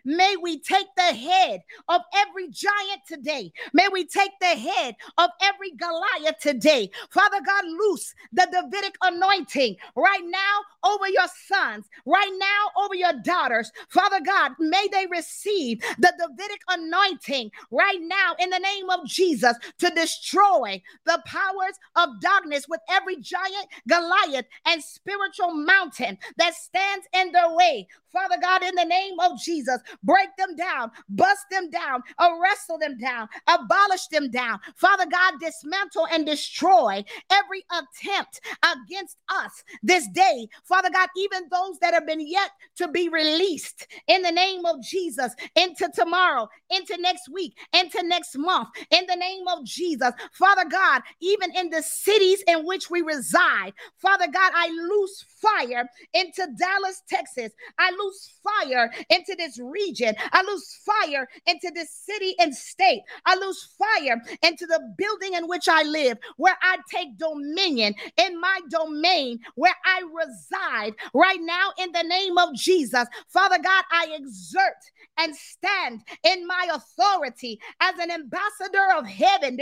May we take the head of every giant today. May we take the head of every Goliath today. Father God, loose the Davidic anointing right now over your sons, right now over your daughters. Father God, may they receive the Davidic anointing right now in the name of Jesus to destroy the powers of darkness with every giant, Goliath, and spiritual mountain that stands in their way. Father God, in the name of Jesus, break them down, bust them down, arrestle them down, abolish them down. Father God, dismantle and destroy every attempt against us this day. Father God, even those that have been yet to be released in the name of Jesus into tomorrow, into next week, into next month, in the name of Jesus. Father God, even in the cities in which we reside, Father God, I loose fire into Dallas, Texas. I lose fire into this region. I lose fire into this city and state. I lose fire into the building in which I live, where I take dominion in my domain, where I reside right now in the name of Jesus. Father God, I exert and stand in my authority as an ambassador of heaven.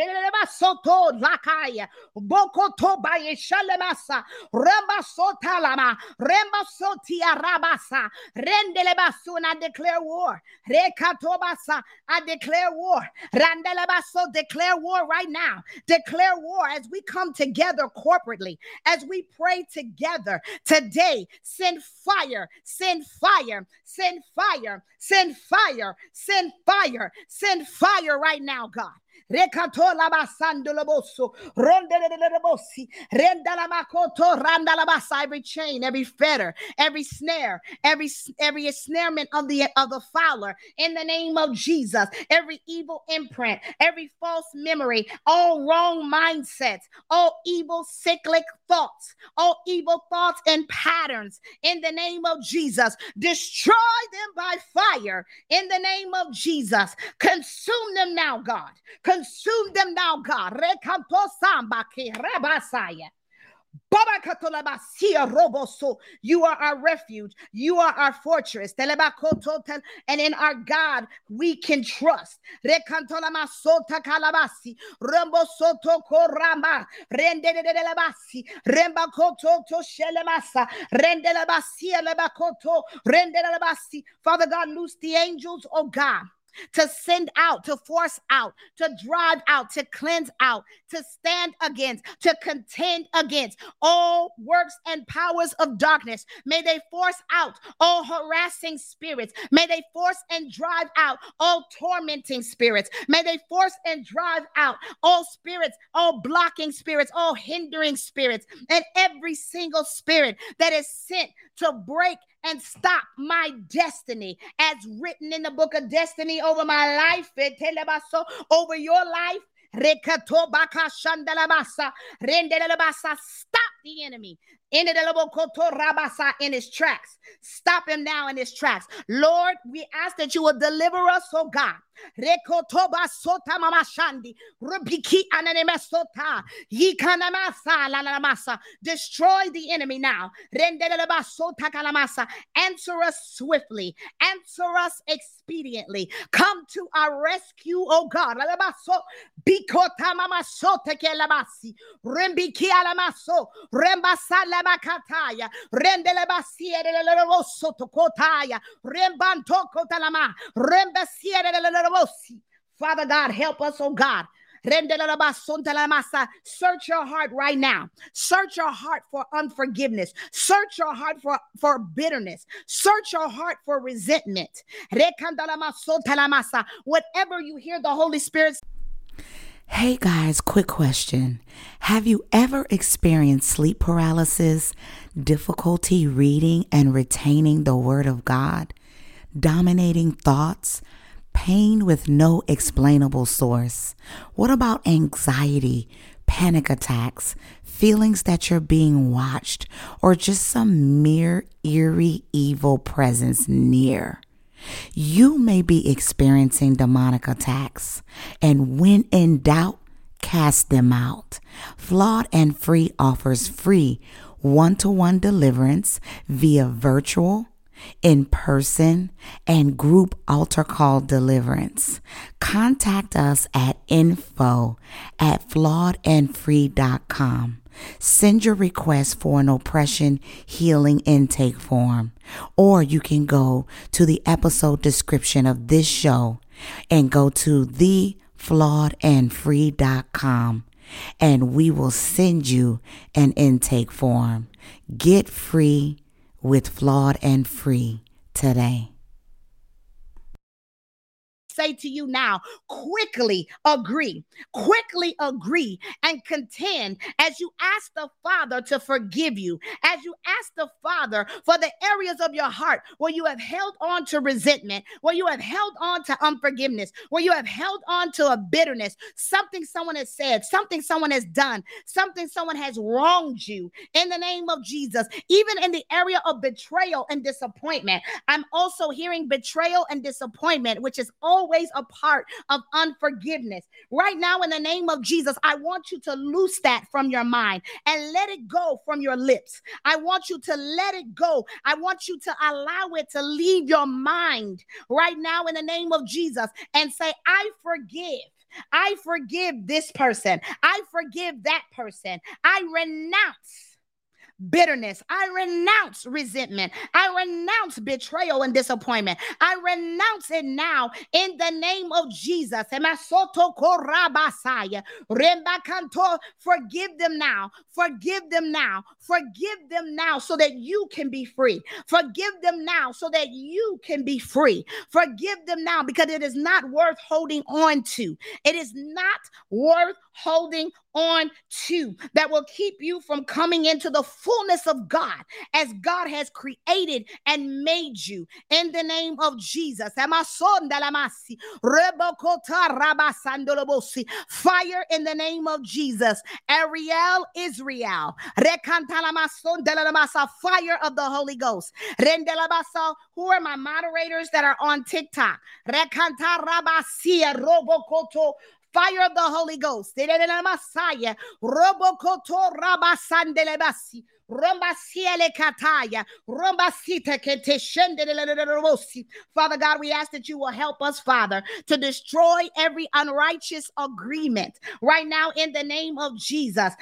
I declare war. I declare war. Randelebaso, declare war right now. Declare war as we come together corporately, as we pray together today. Send fire, send fire, send fire, send fire, send fire, send fire right now, God. Rekatola basandoloboso. Rondelebosi. Rendalamakoto randalabasa. Every chain, every fetter, every snare, every every ensnarement of the of the fowler in the name of Jesus. Every evil imprint, every false memory, all wrong mindsets, all evil cyclic thoughts, all evil thoughts and patterns in the name of Jesus. Destroy them by fire in the name of Jesus. Consume them now, God. Consume them now, God. Rekanto samba ki rabasaya. You are our refuge. You are our fortress. And in our God, we can trust. Father God, loose the angels, oh God to send out, to force out, to drive out, to cleanse out, to stand against, to contend against all works and powers of darkness. May they force out all harassing spirits. May they force and drive out all tormenting spirits. May they force and drive out all spirits, all blocking spirits, all hindering spirits, and every single spirit that is sent to break and stop my destiny as written in the book of destiny over my life, eh, over your life. Stop the enemy in his tracks. Stop him now in his tracks. Lord, we ask that you will deliver us, oh God. Rekotoba sota mama shandi. Rubiki ananemesota. Yikanamasa lalamasa. Destroy the enemy now. Rendeleba sota kalamasa. Answer us swiftly. Answer us expediently. Come to our rescue, oh God. Lalabaso. Bikota mama sote kelabasi. Rembiki alamaso. Rembasa lamakataya. Rendelebasi edeleleroso tokotaya. Rembanto kotalama. Rembasi Father God, help us, oh God. Search your heart right now. Search your heart for unforgiveness. Search your heart for, for bitterness. Search your heart for resentment. Whatever you hear the Holy Spirit. Hey guys, quick question. Have you ever experienced sleep paralysis, difficulty reading and retaining the Word of God, dominating thoughts? pain with no explainable source? What about anxiety, panic attacks, feelings that you're being watched, or just some mere eerie evil presence near? You may be experiencing demonic attacks, and when in doubt, cast them out. Flawed and Free offers free one to one deliverance via virtual in person, and group altar call deliverance. Contact us at info at flawedandfree.com. Send your request for an oppression healing intake form, or you can go to the episode description of this show and go to theflawedandfree.com and we will send you an intake form. Get free with Flawed and Free today say to you now quickly agree, quickly agree and contend as you ask the Father to forgive you, as you ask the Father for the areas of your heart where you have held on to resentment, where you have held on to unforgiveness, where you have held on to a bitterness, something someone has said, something someone has done, something someone has wronged you in the name of Jesus, even in the area of betrayal and disappointment. I'm also hearing betrayal and disappointment, which is all always a part of unforgiveness. Right now, in the name of Jesus, I want you to loose that from your mind and let it go from your lips. I want you to let it go. I want you to allow it to leave your mind right now in the name of Jesus and say, I forgive. I forgive this person. I forgive that person. I renounce bitterness. I renounce resentment. I renounce betrayal and disappointment. I renounce it now in the name of Jesus. Forgive them now. Forgive them now. Forgive them now so that you can be free. Forgive them now so that you can be free. Forgive them now because it is not worth holding on to. It is not worth holding on to that will keep you from coming into the fullness of God as God has created and made you in the name of Jesus. Fire in the name of Jesus. Ariel Israel. Fire of the Holy Ghost. Who are my moderators that are on TikTok? Fire of the Holy Ghost. Father God, we ask that you will help us, Father, to destroy every unrighteous agreement right now in the name of Jesus.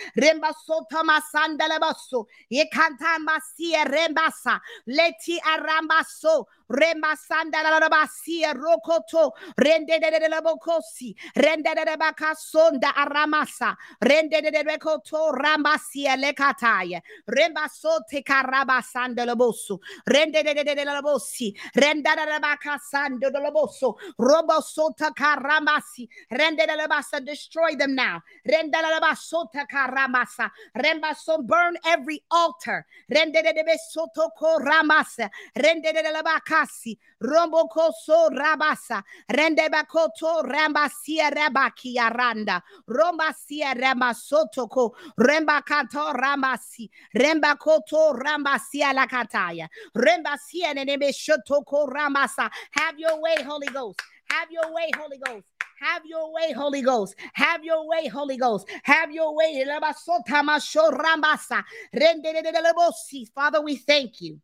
Remasanda la basia rokoto. Rende de la bocosi. Rende de bacasonda aramasa. Rende de becoto ramasia lekataya. Rembasote carabasando loboso. Rende de la bossi. Renda de bacasando de loboso. Robosota caramasi. Rende de la. Destroy them now. Renda la basota caramasa. Rembason burn every altar. Rende de besoto coramasa. Rende de la bakasi. Rombo koso rabasa. Rende bakoto rambasia rabakia randa. Rombasia ramasoto ko. Remba kato ramasi. Remba koto rambasia lakataya. Rembasia nenebe shotoko ramasa. Have your way, Holy Ghost. Have your way, Holy Ghost. Have your way, Holy Ghost. Have your way, Holy Ghost. Have your way. Father, we thank you.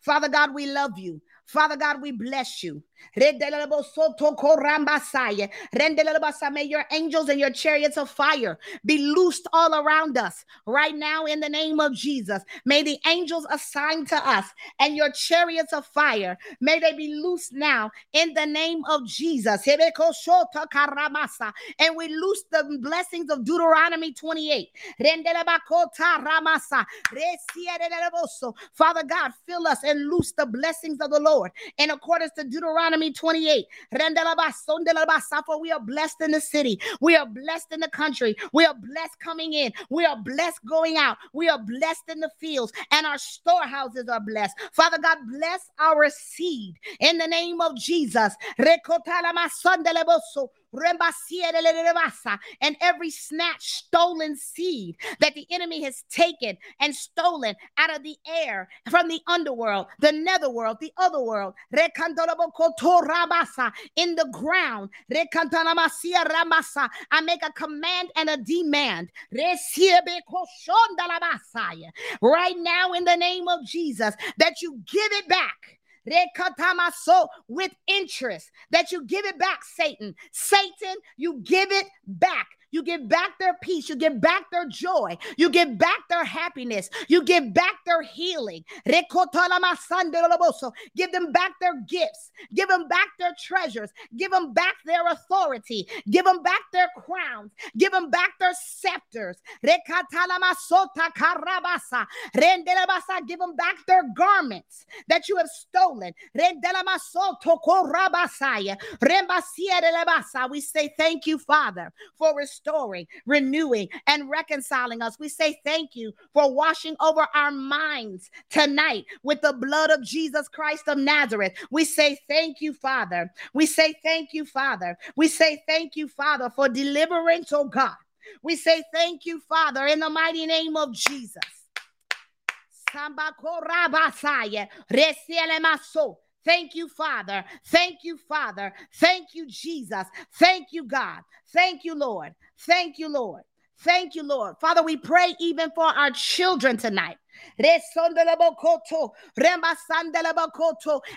Father God, we love you. Father God, we bless you. May your angels and your chariots of fire be loosed all around us right now in the name of Jesus. May the angels assigned to us and your chariots of fire, may they be loosed now in the name of Jesus. And we loose the blessings of Deuteronomy 28. Father God, fill us and loose the blessings of the Lord in accordance to Deuteronomy 28. For we are blessed in the city. We are blessed in the country. We are blessed coming in. We are blessed going out. We are blessed in the fields, and our storehouses are blessed. Father God, bless our seed in the name of Jesus and every snatch stolen seed that the enemy has taken and stolen out of the air from the underworld, the netherworld, the other world, in the ground. I make a command and a demand. Right now in the name of Jesus that you give it back Rekatamaso with interest that you give it back, Satan. Satan, you give it back. You give back their peace. You give back their joy. You give back their happiness. You give back their healing. Give them back their gifts. Give them back their treasures. Give them back their authority. Give them back their crowns. Give them back their scepters. Give them back their garments that you have stolen. We say thank you, Father, for restoring restoring, renewing, and reconciling us. We say thank you for washing over our minds tonight with the blood of Jesus Christ of Nazareth. We say thank you, Father. We say thank you, Father. We say thank you, Father, for deliverance, oh God. We say thank you, Father, in the mighty name of Jesus. Thank you, Father. Thank you, Father. Thank you, Jesus. Thank you, God. Thank you, Lord. Thank you, Lord. Thank you, Lord. Father, we pray even for our children tonight.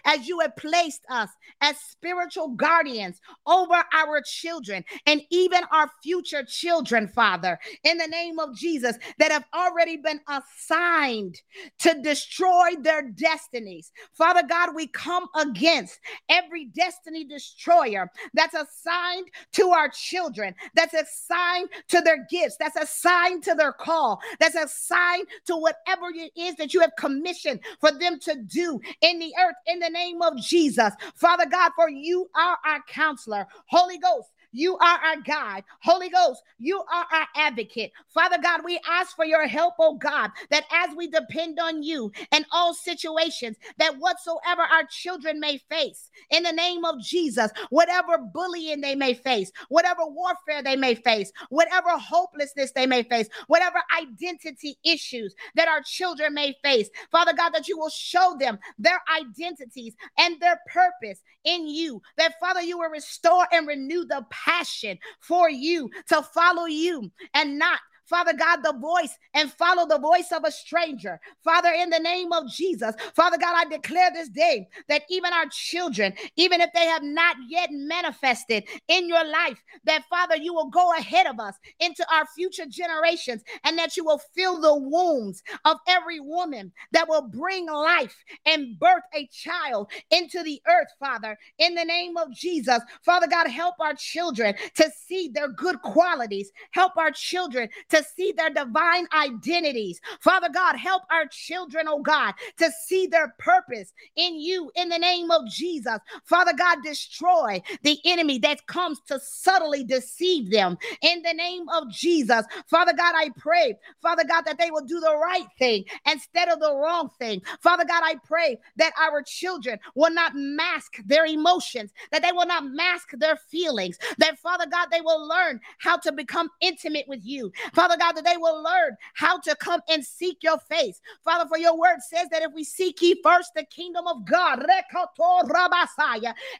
As you have placed us as spiritual guardians over our children and even our future children, Father, in the name of Jesus, that have already been assigned to destroy their destinies. Father God, we come against every destiny destroyer that's assigned to our children, that's assigned to their gifts, that's assigned to their call, that's assigned to whatever it is that you have commissioned for them to do in the earth in the name of Jesus. Father God, for you are our counselor. Holy Ghost, you are our guide. Holy Ghost, you are our advocate. Father God, we ask for your help, oh God, that as we depend on you in all situations, that whatsoever our children may face, in the name of Jesus, whatever bullying they may face, whatever warfare they may face, whatever hopelessness they may face, whatever identity issues that our children may face, Father God, that you will show them their identities and their purpose in you, that Father, you will restore and renew the passion for you to follow you and not Father God, the voice and follow the voice of a stranger. Father, in the name of Jesus, Father God, I declare this day that even our children, even if they have not yet manifested in your life, that Father, you will go ahead of us into our future generations and that you will fill the wombs of every woman that will bring life and birth a child into the earth, Father, in the name of Jesus. Father God, help our children to see their good qualities, help our children to to see their divine identities. Father God, help our children, oh God, to see their purpose in you in the name of Jesus. Father God, destroy the enemy that comes to subtly deceive them in the name of Jesus. Father God, I pray, Father God, that they will do the right thing instead of the wrong thing. Father God, I pray that our children will not mask their emotions, that they will not mask their feelings, that Father God, they will learn how to become intimate with you. Father Father God, that they will learn how to come and seek your face. Father, for your word says that if we seek ye first the kingdom of God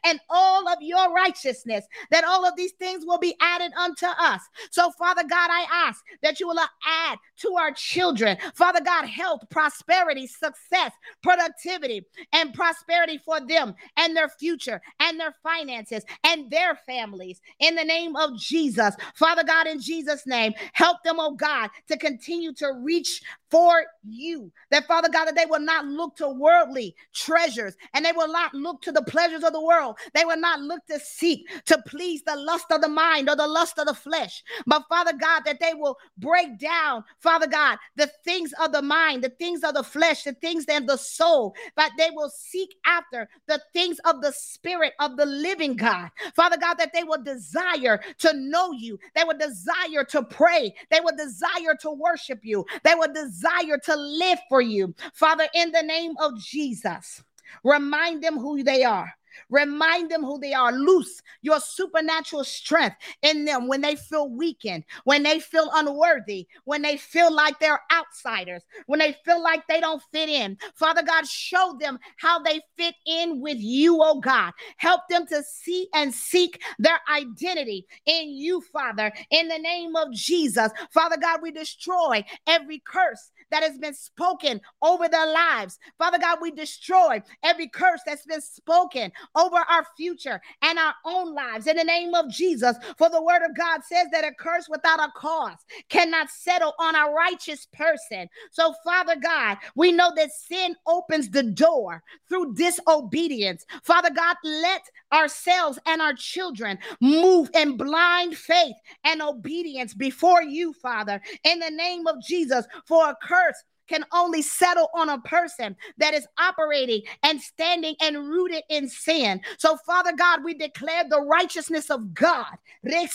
and all of your righteousness, that all of these things will be added unto us. So, Father God, I ask that you will add to our children, Father God, health, prosperity, success, productivity, and prosperity for them and their future and their finances and their families in the name of Jesus. Father God, in Jesus' name, help them them, oh God, to continue to reach for you. That Father God, that they will not look to worldly treasures and they will not look to the pleasures of the world. They will not look to seek to please the lust of the mind or the lust of the flesh. But Father God, that they will break down, Father God, the things of the mind, the things of the flesh, the things of the soul, but they will seek after the things of the spirit of the living God. Father God, that they will desire to know you. They will desire to pray. They will desire to worship you. They will desire to live for you. Father, in the name of Jesus, remind them who they are. Remind them who they are. Loose your supernatural strength in them when they feel weakened, when they feel unworthy, when they feel like they're outsiders, when they feel like they don't fit in. Father God, show them how they fit in with you, oh God. Help them to see and seek their identity in you, Father, in the name of Jesus. Father God, we destroy every curse that has been spoken over their lives. Father God, we destroy every curse that's been spoken over our future and our own lives in the name of Jesus. For the word of God says that a curse without a cause cannot settle on a righteous person. So, Father God, we know that sin opens the door through disobedience. Father God, let ourselves and our children move in blind faith and obedience before you, Father, in the name of Jesus. For a curse can only settle on a person that is operating and standing and rooted in sin. So, Father God, we declare the righteousness of God. We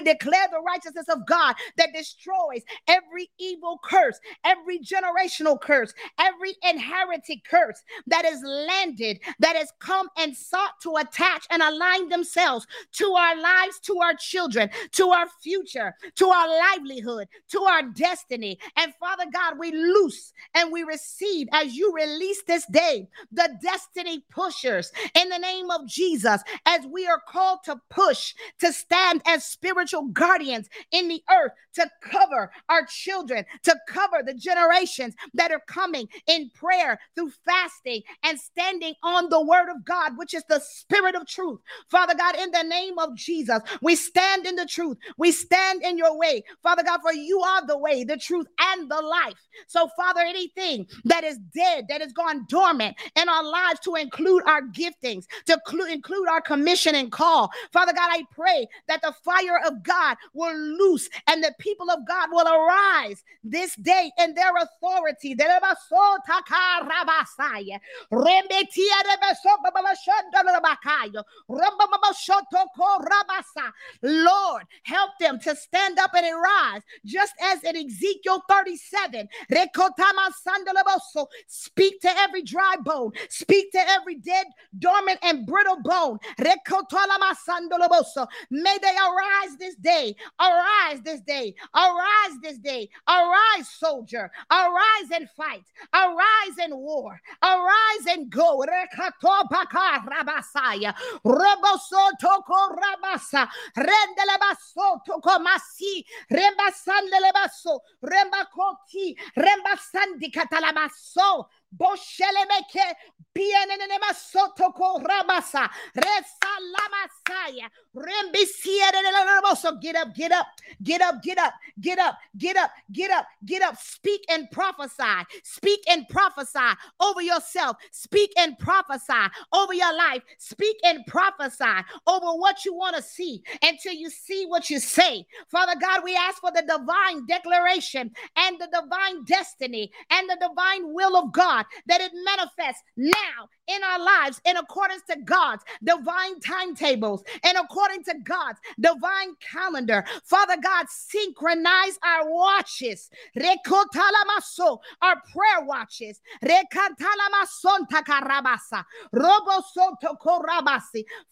declare the righteousness of God that destroys every evil curse, every generational curse, every inherited curse that is landed, that has come and sought to attach and align themselves to our our lives, to our children, to our future, to our livelihood, to our destiny. And Father God, we loose and we receive as you release this day the destiny pushers in the name of Jesus as we are called to push, to stand as spiritual guardians in the earth, to cover our children, to cover the generations that are coming in prayer through fasting and standing on the word of God, which is the spirit of truth. Father God, in the name of Jesus, we stand in the truth. We stand in your way. Father God, for you are the way, the truth, and the life. So, Father, anything that is dead, that has gone dormant in our lives to include our giftings, to include our commission and call, Father God, I pray that the fire of God will loose and the people of God will arise this day in their authority. Lord, help them to stand up and arise, just as in Ezekiel 37. Speak to every dry bone, speak to every dead, dormant, and brittle bone. May they arise this day, arise this day, arise this day, arise, soldier, arise and fight, arise and war, arise and go basso, rendele basso, toko masi, remba sandele basso, remba koti, remba sandi katala basso, Boshelemeke, Bienenema rabasa Ramasa, Resa Lamasaya, Rembisiere Get up, get up, get up, get up, get up, get up, get up, get up. Speak and prophesy. Speak and prophesy over yourself. Speak and prophesy over your life. Speak and prophesy over what you want to see until you see what you say. Father God, we ask for the divine declaration and the divine destiny and the divine will of God God, that it manifests now in our lives in accordance to God's divine timetables and according to God's divine calendar. Father God, synchronize our watches, our prayer watches.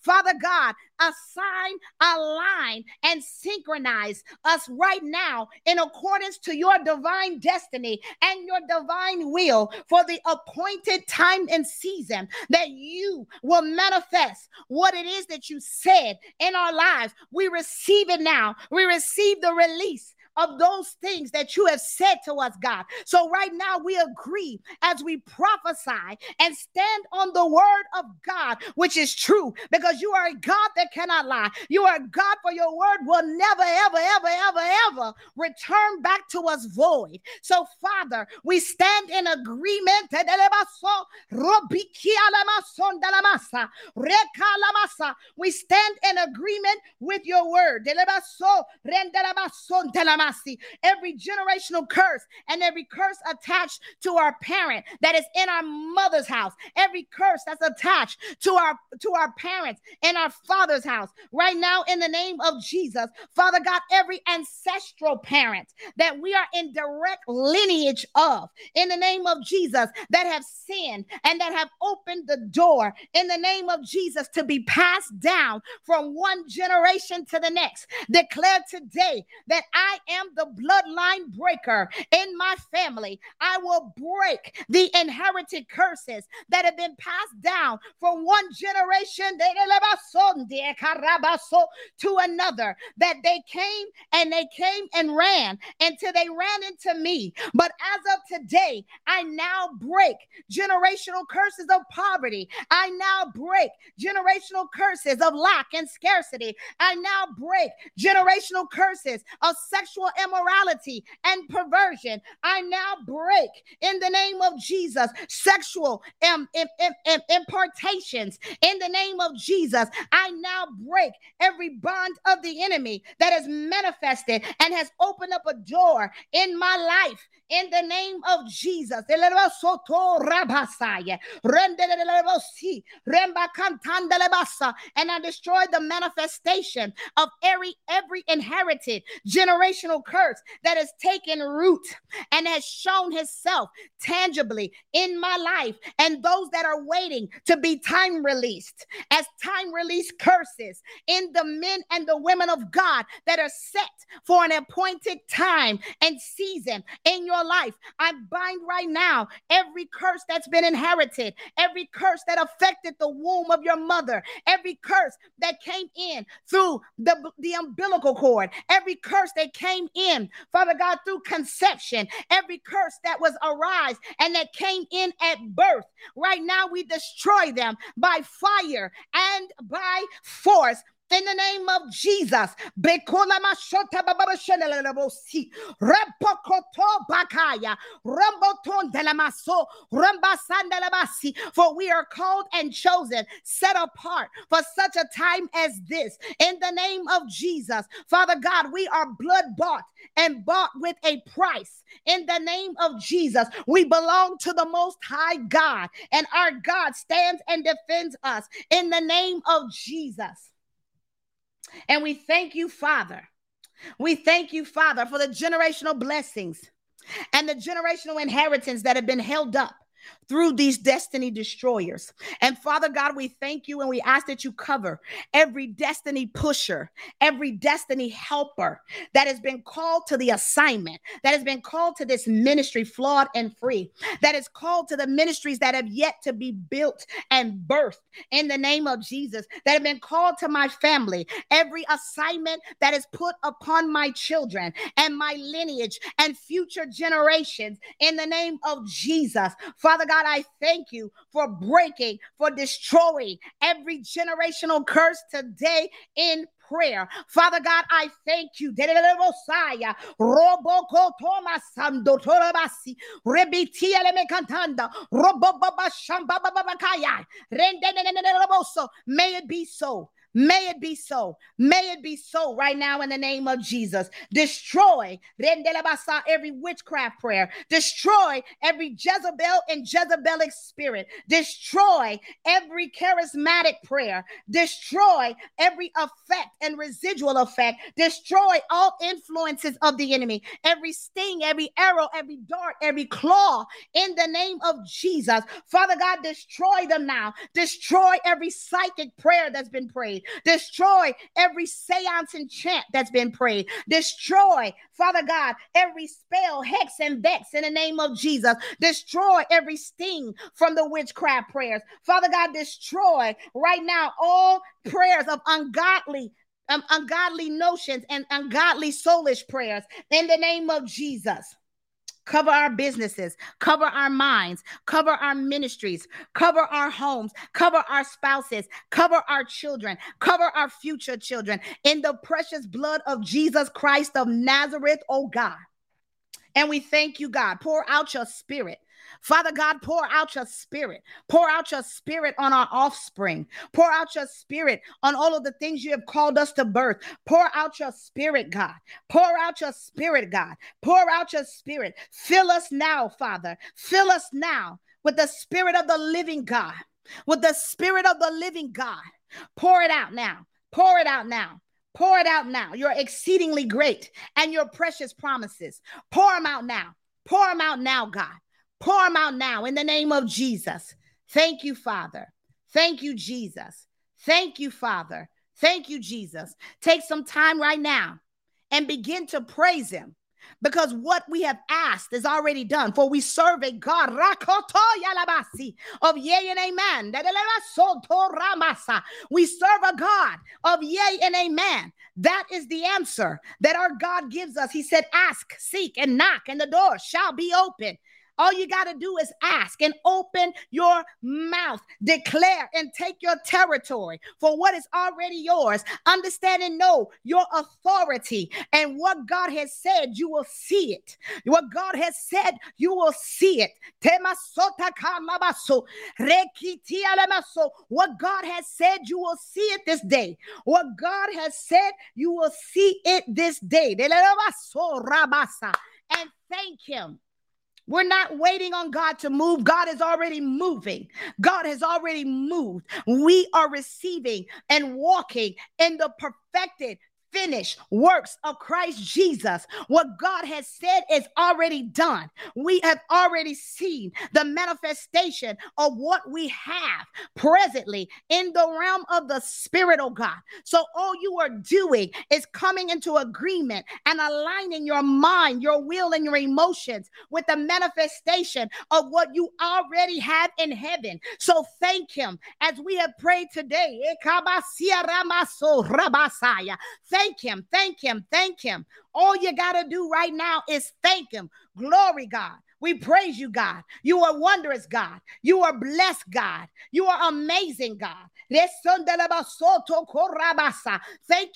Father God, assign, align, and synchronize us right now in accordance to your divine destiny and your divine will for the appointed time and season that you will manifest what it is that you said in our lives. We receive it now. We receive the release of those things that you have said to us, God. So right now we agree as we prophesy and stand on the word of God, which is true, because you are a God that cannot lie. You are a God for your word will never, ever, ever, ever, ever return back to us void. So, Father, we stand in agreement. We stand in agreement with your word every generational curse and every curse attached to our parent that is in our mother's house, every curse that's attached to our to our parents in our father's house. Right now, in the name of Jesus, Father God, every ancestral parent that we are in direct lineage of, in the name of Jesus, that have sinned and that have opened the door in the name of Jesus to be passed down from one generation to the next. Declare today that I am the bloodline breaker in my family. I will break the inherited curses that have been passed down from one generation to another. That they came and they came and ran until they ran into me. But as of today, I now break generational curses of poverty. I now break generational curses of lack and scarcity. I now break generational curses of sexual sexual immorality and perversion. I now break in the name of Jesus sexual Im- Im- Im- impartations in the name of Jesus. I now break every bond of the enemy that has manifested and has opened up a door in my life in the name of Jesus. And I destroy the manifestation of every every inherited generational curse that has taken root and has shown himself tangibly in my life and those that are waiting to be time released as time release curses in the men and the women of God that are set for an appointed time and season in your life. I bind right now every curse that's been inherited, every curse that affected the womb of your mother, every curse that came in through the, the umbilical cord, every curse that came in, Father God, through conception, every curse that was arise and that came in at birth. Right now, we destroy them by fire and by force in the name of Jesus. For we are called and chosen, set apart for such a time as this. In the name of Jesus, Father God, we are blood bought and bought with a price. In the name of Jesus, we belong to the Most High God, and our God stands and defends us in the name of Jesus. And we thank you, Father. We thank you, Father, for the generational blessings and the generational inheritance that have been held up through these destiny destroyers. And Father God, we thank you and we ask that you cover every destiny pusher, every destiny helper that has been called to the assignment, that has been called to this ministry, flawed and free, that is called to the ministries that have yet to be built and birthed in the name of Jesus, that have been called to my family, every assignment that is put upon my children and my lineage and future generations in the name of Jesus. Father God, I thank you for breaking, for destroying every generational curse today in prayer. Father God, I thank you. May it be so. May it be so. May it be so right now in the name of Jesus. Destroy every witchcraft prayer. Destroy every Jezebel and Jezebelic spirit. Destroy every charismatic prayer. Destroy every effect and residual effect. Destroy all influences of the enemy. Every sting, every arrow, every dart, every claw in the name of Jesus. Father God, destroy them now. Destroy every psychic prayer that's been prayed. Destroy every seance and chant that's been prayed. Destroy, Father God, every spell, hex, and vex in the name of Jesus. Destroy every sting from the witchcraft prayers. Father God, destroy right now all prayers of ungodly um, ungodly notions and ungodly soulish prayers in the name of Jesus cover our businesses, cover our minds, cover our ministries, cover our homes, cover our spouses, cover our children, cover our future children. In the precious blood of Jesus Christ of Nazareth, oh God. And we thank you, God. Pour out your spirit Father God, pour out your spirit. Pour out your spirit on our offspring. Pour out your spirit on all of the things you have called us to birth. Pour out your spirit, God. Pour out your spirit, God. Pour out your spirit. Fill us now, Father. Fill us now with the spirit of the living God. With the spirit of the living God. Pour it out now. Pour it out now. Pour it out now. You're exceedingly great and your precious promises. Pour them out now. Pour them out now, God. Pour them out now in the name of Jesus. Thank you, Father. Thank you, Jesus. Thank you, Father. Thank you, Jesus. Take some time right now and begin to praise Him because what we have asked is already done. For we serve a God of yea and amen. We serve a God of yea and amen. That is the answer that our God gives us. He said, Ask, seek, and knock, and the door shall be open. All you got to do is ask and open your mouth, declare and take your territory for what is already yours. Understand and know your authority and what God has said, you will see it. What God has said, you will see it. What God has said, you will see it this day. What God has said, you will see it this day. And thank Him We're not waiting on God to move. God is already moving. God has already moved. We are receiving and walking in the perfected finished works of Christ Jesus. What God has said is already done. We have already seen the manifestation of what we have presently in the realm of the Spirit, oh God. So all you are doing is coming into agreement and aligning your mind, your will, and your emotions with the manifestation of what you already have in heaven. So thank Him as we have prayed today. Thank Thank him, thank him, thank him. All you got to do right now is thank him. Glory, God. We praise you, God. You are wondrous, God. You are blessed, God. You are amazing, God. Thank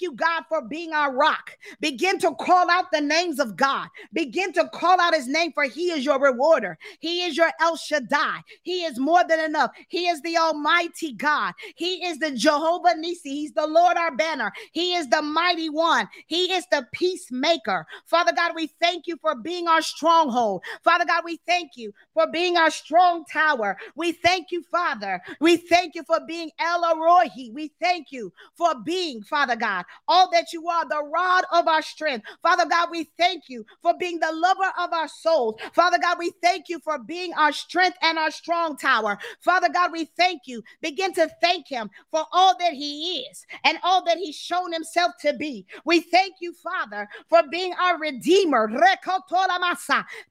you, God, for being our rock. Begin to call out the names of God. Begin to call out his name, for he is your rewarder. He is your El Shaddai. He is more than enough. He is the Almighty God. He is the Jehovah Nisi. He's the Lord our banner. He is the mighty one. He is the peacemaker. Father God, we thank you for being our stronghold. Father God, we thank you for being our strong tower. We thank you, Father. We thank you for being El Rohi. We thank you for being, Father God, all that you are, the rod of our strength. Father God, we thank you for being the lover of our souls. Father God, we thank you for being our strength and our strong tower. Father God, we thank you. Begin to thank him for all that he is and all that he's shown himself to be. We thank you, Father, for being our redeemer.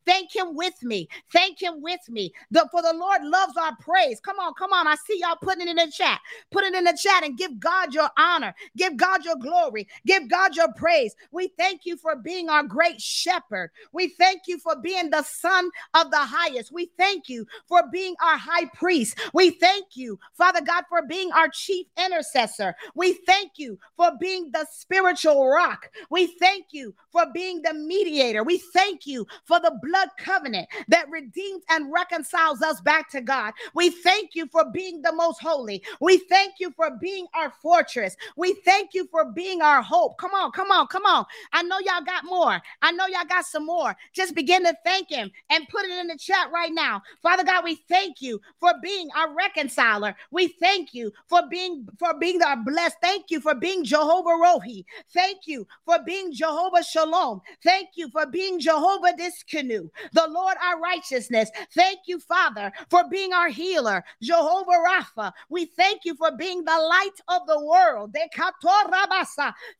Thank him with me. Thank him with me. The, for the Lord loves our praise. Come on, come on. I see y'all putting it in the chat. Put it in the chat and give God your honor. Give God your glory. Give God your praise. We thank you for being our great shepherd. We thank you for being the son of the highest. We thank you for being our high priest. We thank you, Father God, for being our chief intercessor. We thank you for being the spiritual rock. We thank you for being the mediator. We thank you for the blood covenant that redeems and reconciles us back to God. We thank you for being the most holy. We thank you for being our fortress. We thank you for being our hope. Come on, come on, come on. I know y'all got more. I know y'all got some more. Just begin to thank him and put it in the chat right now. Father God, we thank you for being our reconciler. We thank you for being for being our blessed. Thank you for being Jehovah Rohi. Thank you for being Jehovah Shalom. Thank you for being Jehovah Tsidkenu, the Lord our righteousness. Thank you, Father, for being our healer, Jehovah Rapha. We thank you for being the light of the world.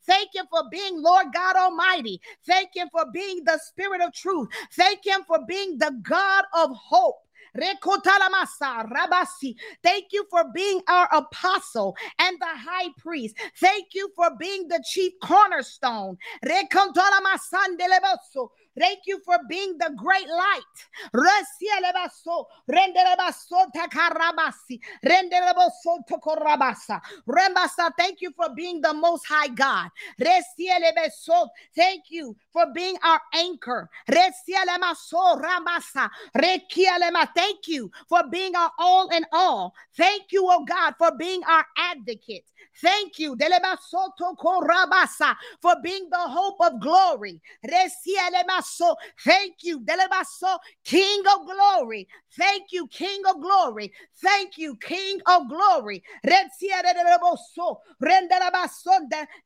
Thank you for being Lord God Almighty. Thank you for being the Spirit of truth. Thank Him for being the God of hope. Thank you for being our apostle and the high priest. Thank you for being the chief cornerstone. Thank you for being the great light. Thank you for being the most high God. Thank you for being our anchor. Thank you for being our all in all. Thank you, oh God, for being our advocate. Thank you for being the hope of glory. Thank you, King of glory. Thank you, King of glory. Thank you, King of glory.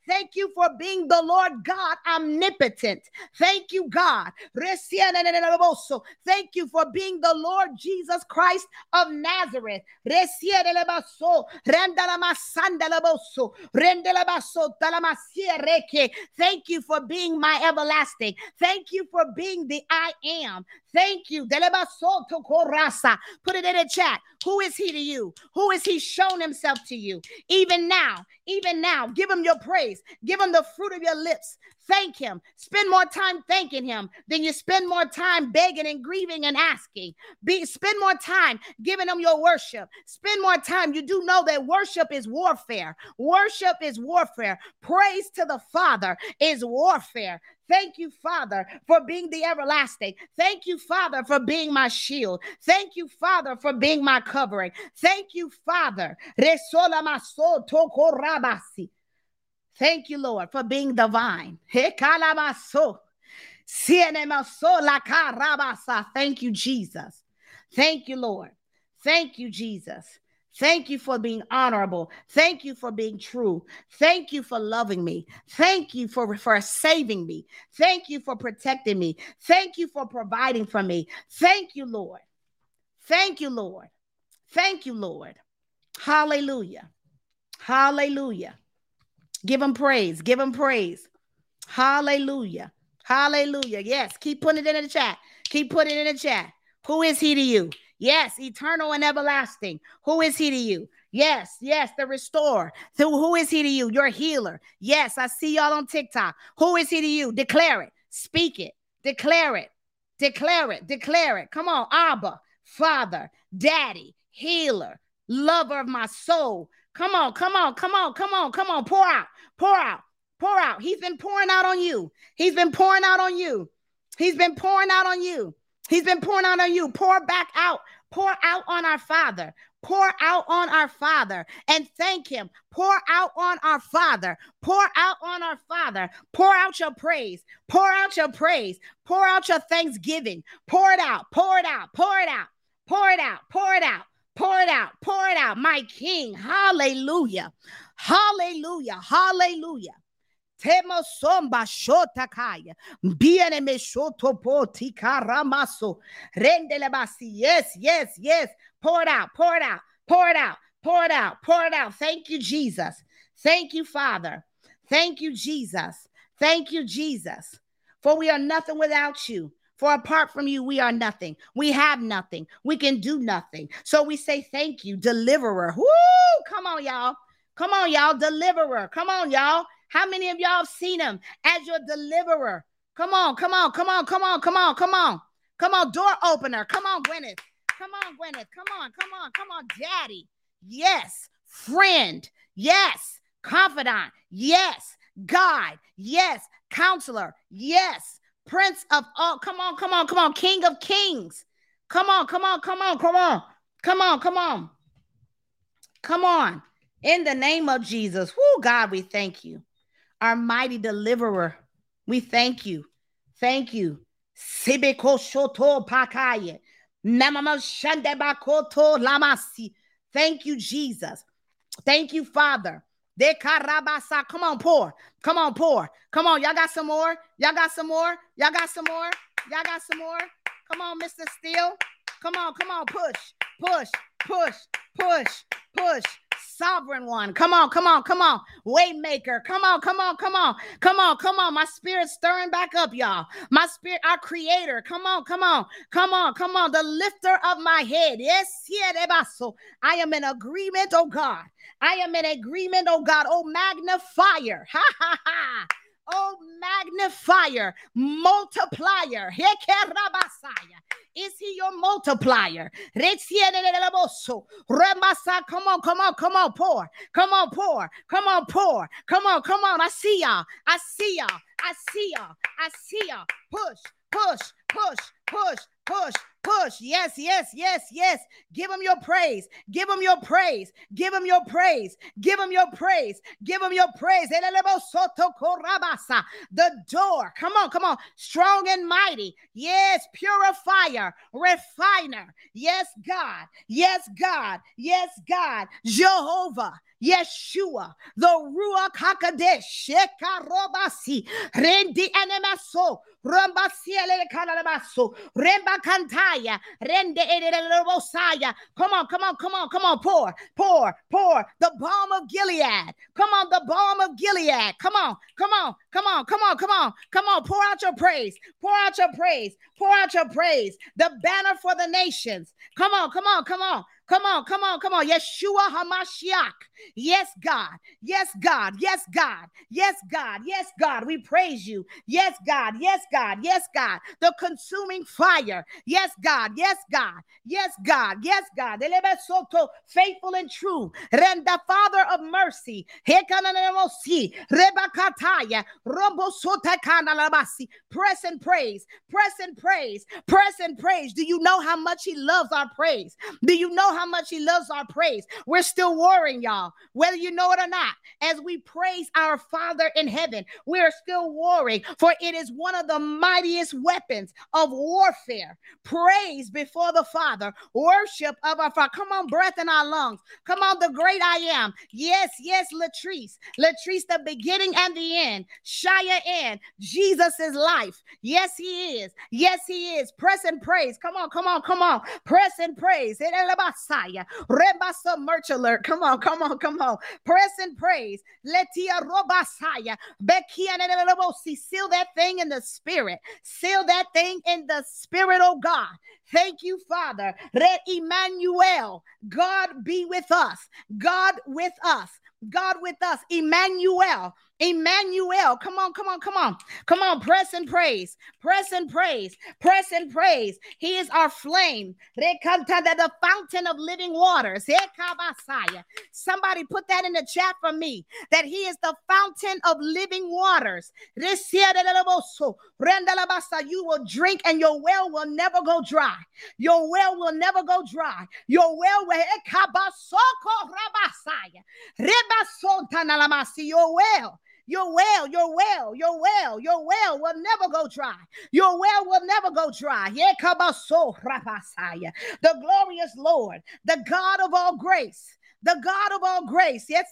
Thank you for being the Lord God omnipotent. Thank you, God. Thank you for being the Lord Jesus Christ of Nazareth. Thank you for being my everlasting. Thank you for being the I am. Thank you. Put it in the chat. Who is he to you? Who has he shown himself to you? Even now, even now, give him your praise. Give him the fruit of your lips. Thank him. Spend more time thanking him than you spend more time begging and grieving and asking. Be spend more time giving him your worship. Spend more time. You do know that worship is warfare. Worship is warfare. Praise to the Father is warfare. Thank you, Father, for being the everlasting. Thank you, Father, for being my shield. Thank you, Father, for being my covering. Thank you, Father. Thank you, Lord, for being divine. Thank you, Jesus. Thank you, Lord. Thank you, Jesus. Thank you for being honorable. Thank you for being true. Thank you for loving me. Thank you for, for saving me. Thank you for protecting me. Thank you for providing for me. Thank you, Lord. Thank you, Lord. Thank you, Lord. Hallelujah. Hallelujah. Give him praise. Give him praise. Hallelujah. Hallelujah. Yes. Keep putting it in the chat. Keep putting it in the chat. Who is he to you? Yes, eternal and everlasting. Who is he to you? Yes, yes, the restorer. So who is he to you? Your healer. Yes, I see y'all on TikTok. Who is he to you? Declare it. Speak it. Declare it. Declare it. Declare it. Come on, Abba, Father, Daddy, healer, lover of my soul. Come on, come on, come on, come on, come on. Pour out, pour out, pour out. He's been pouring out on you. He's been pouring out on you. He's been pouring out on you. He's been pouring out on you. Pour back out. Pour out on our Father. Pour out on our Father and thank Him. Pour out on our Father. Pour out on our Father. Pour out your praise. Pour out your praise. Pour out your thanksgiving. Pour it out. Pour it out. Pour it out. Pour it out. Pour it out. Pour it out. Pour it out. My King. Hallelujah. Hallelujah. Hallelujah. Temo somba shotakaya. Biene me shotopoti karamaso. Rendele basi. Yes, yes, yes. Pour it out, pour it out, pour it out, pour it out, pour it out. Thank you, Jesus. Thank you, Father. Thank you, Jesus. Thank you, Jesus. For we are nothing without you. For apart from you, we are nothing. We have nothing. We can do nothing. So we say thank you, deliverer. Woo! Come on, y'all. Come on, y'all. Deliverer. Come on, y'all. How many of y'all have seen him as your deliverer? Come on, come on, come on, come on, come on, come on. Come on, door opener. Come on, Gwyneth. Come on, Gwyneth. Come on, come on, come on, daddy. Yes. Friend. Yes. Confidant. Yes. Guide. Yes. Counselor. Yes. Prince of all. Come on, come on, come on. King of kings. Come on, come on, come on, come on. Come on, come on. Come on. In the name of Jesus. Whoo, God, we thank you our mighty deliverer. We thank you. Thank you. Thank you, Jesus. Thank you, Father. They carabaça come on, pour. Come on, pour. Come on, y'all got some more. Y'all got some more. Y'all got some more. Y'all got some more. Come on, Mr. Steele. Come on, come on, push, push, push, push, push sovereign one. Come on, come on, come on. Waymaker. Come on, come on, come on. Come on, come on. My spirit's stirring back up, y'all. My spirit, our creator. Come on, come on, come on, come on. The lifter of my head. Yes, here, I am in agreement, oh God. I am in agreement, oh God. Oh, magnifier. Ha ha ha. Oh, magnifier, multiplier. Is he your multiplier? Come on, come on, come on, pour. Come on, pour. Come on, pour. Come on, come on. I see y'all. I see y'all. I see y'all. I see y'all. Push, push, push, push, push, push. Yes, yes, yes, yes. Give him your praise. Give him your praise. Give him your praise. Give him your praise. Give him your praise. The door. Come on, come on. Strong and mighty. Yes, purifier, refiner. Yes, God. Yes, God. Yes, God. Jehovah. Yeshua, the Ruach HaKadosh, Shekarobasi, Rendi Enemaso, Rambasiele Kanamaso, Remba Kantaya, Rende Edebosaya. Come on, come on, come on, come on, pour, pour, pour the balm of Gilead. Come on, the balm of Gilead. Come on, come on, come on, come on, come on, come on, pour out your praise, pour out your praise, pour out your praise. The banner for the nations. Come on, come on, come on. Come on, come on, come on. Yeshua HaMashiach. Yes, God. Yes, God. Yes, God. Yes, God. Yes, God. We praise you. Yes, God. Yes, God. Yes, God. The consuming fire. Yes, God. Yes, God. Yes, God. Yes, God. Faithful and true. Renda Father of mercy. Press and praise. Press and praise. Press and praise. Do you know how much He loves our praise? Do you know how much He loves our praise. We're still warring, y'all, whether you know it or not. As we praise our Father in heaven, we are still warring, for it is one of the mightiest weapons of warfare. Praise before the Father, worship of our Father. Come on, breath in our lungs. Come on, the great I am. Yes, yes, Latrice. Latrice, the beginning and the end. Shia in. Jesus is life. Yes, He is. Yes, He is. Press and praise. Come on, come on, come on. Press and praise. Rebasa merch alert. Come on, come on, come on. Press and praise. Letia robasaya. Seal that thing in the spirit. Seal that thing in the spirit, oh God. Thank you, Father. Re Emmanuel. God be with us. God with us. God with us. Emmanuel. Emmanuel. Come on, come on, come on. Come on, press and praise. Press and praise. Press and praise. He is our flame. The fountain of living waters. Somebody put that in the chat for me. That he is the fountain of living waters. You will drink and your well will never go dry. Your well will never go dry. Your well will your well your well, your well, your well, your well will never go dry. Your well will never go dry. The glorious Lord, the God of all grace the God of all grace. Yes,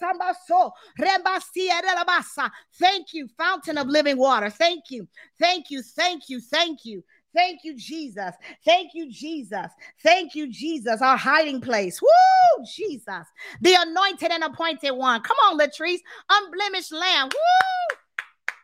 Thank you, fountain of living water. Thank you, thank you, thank you, thank you. Thank you, Jesus. Thank you, Jesus. Thank you, Jesus, our hiding place. Woo, Jesus, the anointed and appointed one. Come on, Latrice, unblemished lamb. Woo,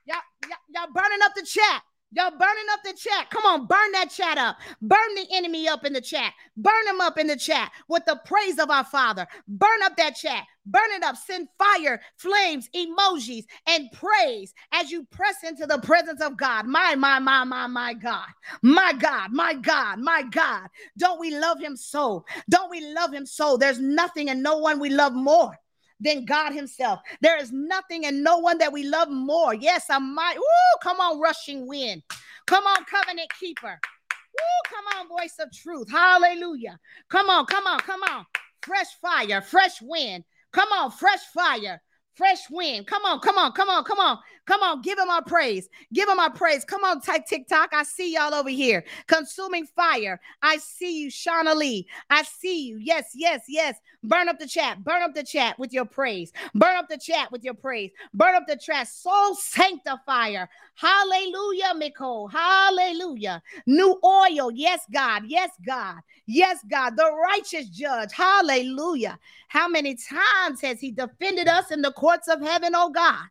y'all, y'all, y'all burning up the chat. Y'all burning up the chat. Come on, burn that chat up. Burn the enemy up in the chat. Burn him up in the chat with the praise of our Father. Burn up that chat. Burn it up. Send fire, flames, emojis, and praise as you press into the presence of God. My, my, my, my, my God. My God, my God, my God. Don't we love him so? Don't we love him so? There's nothing and no one we love more than God Himself. There is nothing and no one that we love more. Yes, I might. Woo, come on, rushing wind. Come on, covenant keeper. Woo, come on, voice of truth. Hallelujah. Come on, come on, come on. Fresh fire, fresh wind. Come on, fresh fire. Fresh wind. Come on, come on, come on, come on, come on. Give him our praise. Give him our praise. Come on, type TikTok. I see y'all over here. Consuming fire. I see you, Shauna Lee. I see you. Yes, yes, yes. Burn up the chat. Burn up the chat with your praise. Burn up the chat with your praise. Burn up the chat. Soul sanctifier. Hallelujah, Nicole. Hallelujah. New oil. Yes, God. Yes, God. Yes, God. The righteous judge. Hallelujah. How many times has he defended us in the courts of heaven, oh God?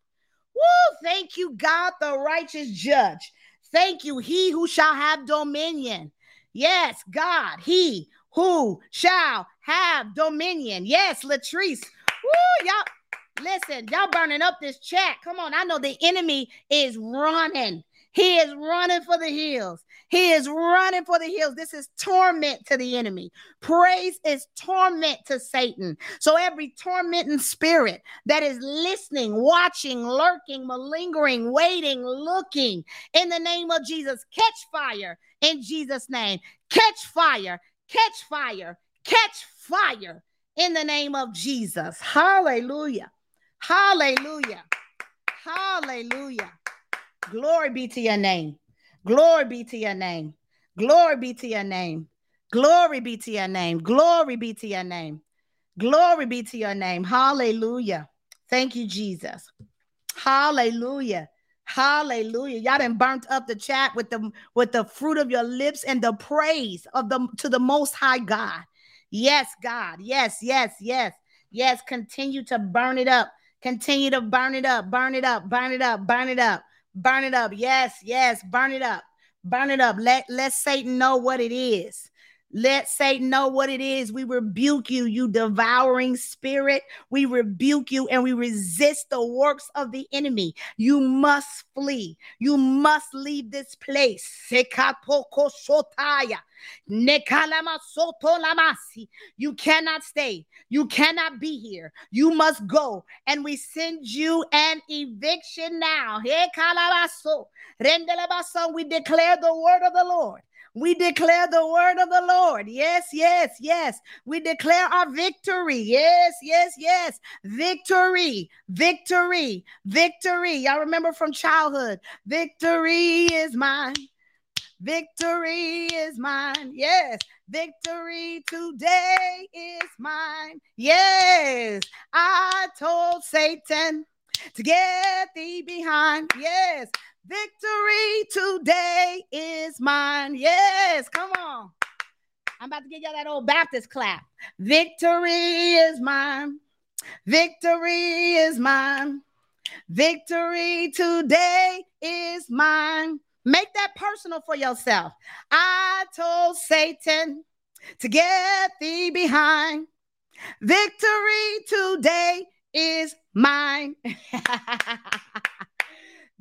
Woo, thank you, God, the righteous judge. Thank you, he who shall have dominion. Yes, God, he who shall have dominion. Yes, Latrice. Woo, y'all. Listen, y'all burning up this chat. Come on. I know the enemy is running. He is running for the hills. He is running for the hills. This is torment to the enemy. Praise is torment to Satan. So every tormenting spirit that is listening, watching, lurking, malingering, waiting, looking in the name of Jesus, catch fire in Jesus' name. Catch fire, catch fire, catch fire in the name of Jesus. Hallelujah. Hallelujah. Hallelujah. Glory be to your name. Glory be to your name. Glory be to your name. Glory be to your name. Glory be to your name. Glory be to your name. Hallelujah. Thank you, Jesus. Hallelujah. Hallelujah. Y'all done burnt up the chat with the with the fruit of your lips and the praise of the to the most high God. Yes, God. Yes, yes, yes. Yes, continue to burn it up. Continue to burn it up. Burn it up. Burn it up. Burn it up. Burn it up. Yes, yes, burn it up. Burn it up. Let let Satan know what it is. Let Satan know what it is. We rebuke you, you devouring spirit. We rebuke you and we resist the works of the enemy. You must flee. You must leave this place. You cannot stay. You cannot be here. You must go. And we send you an eviction now. We declare the word of the Lord. We declare the word of the Lord. Yes, yes, yes. We declare our victory. Yes, yes, yes. Victory, victory, victory. Y'all remember from childhood victory is mine. Victory is mine. Yes. Victory today is mine. Yes. I told Satan to get thee behind. Yes. Victory today is mine. Yes. Come on. I'm about to give y'all that old Baptist clap. Victory is mine. Victory is mine. Victory today is mine. Make that personal for yourself. I told Satan to get thee behind. Victory today is mine.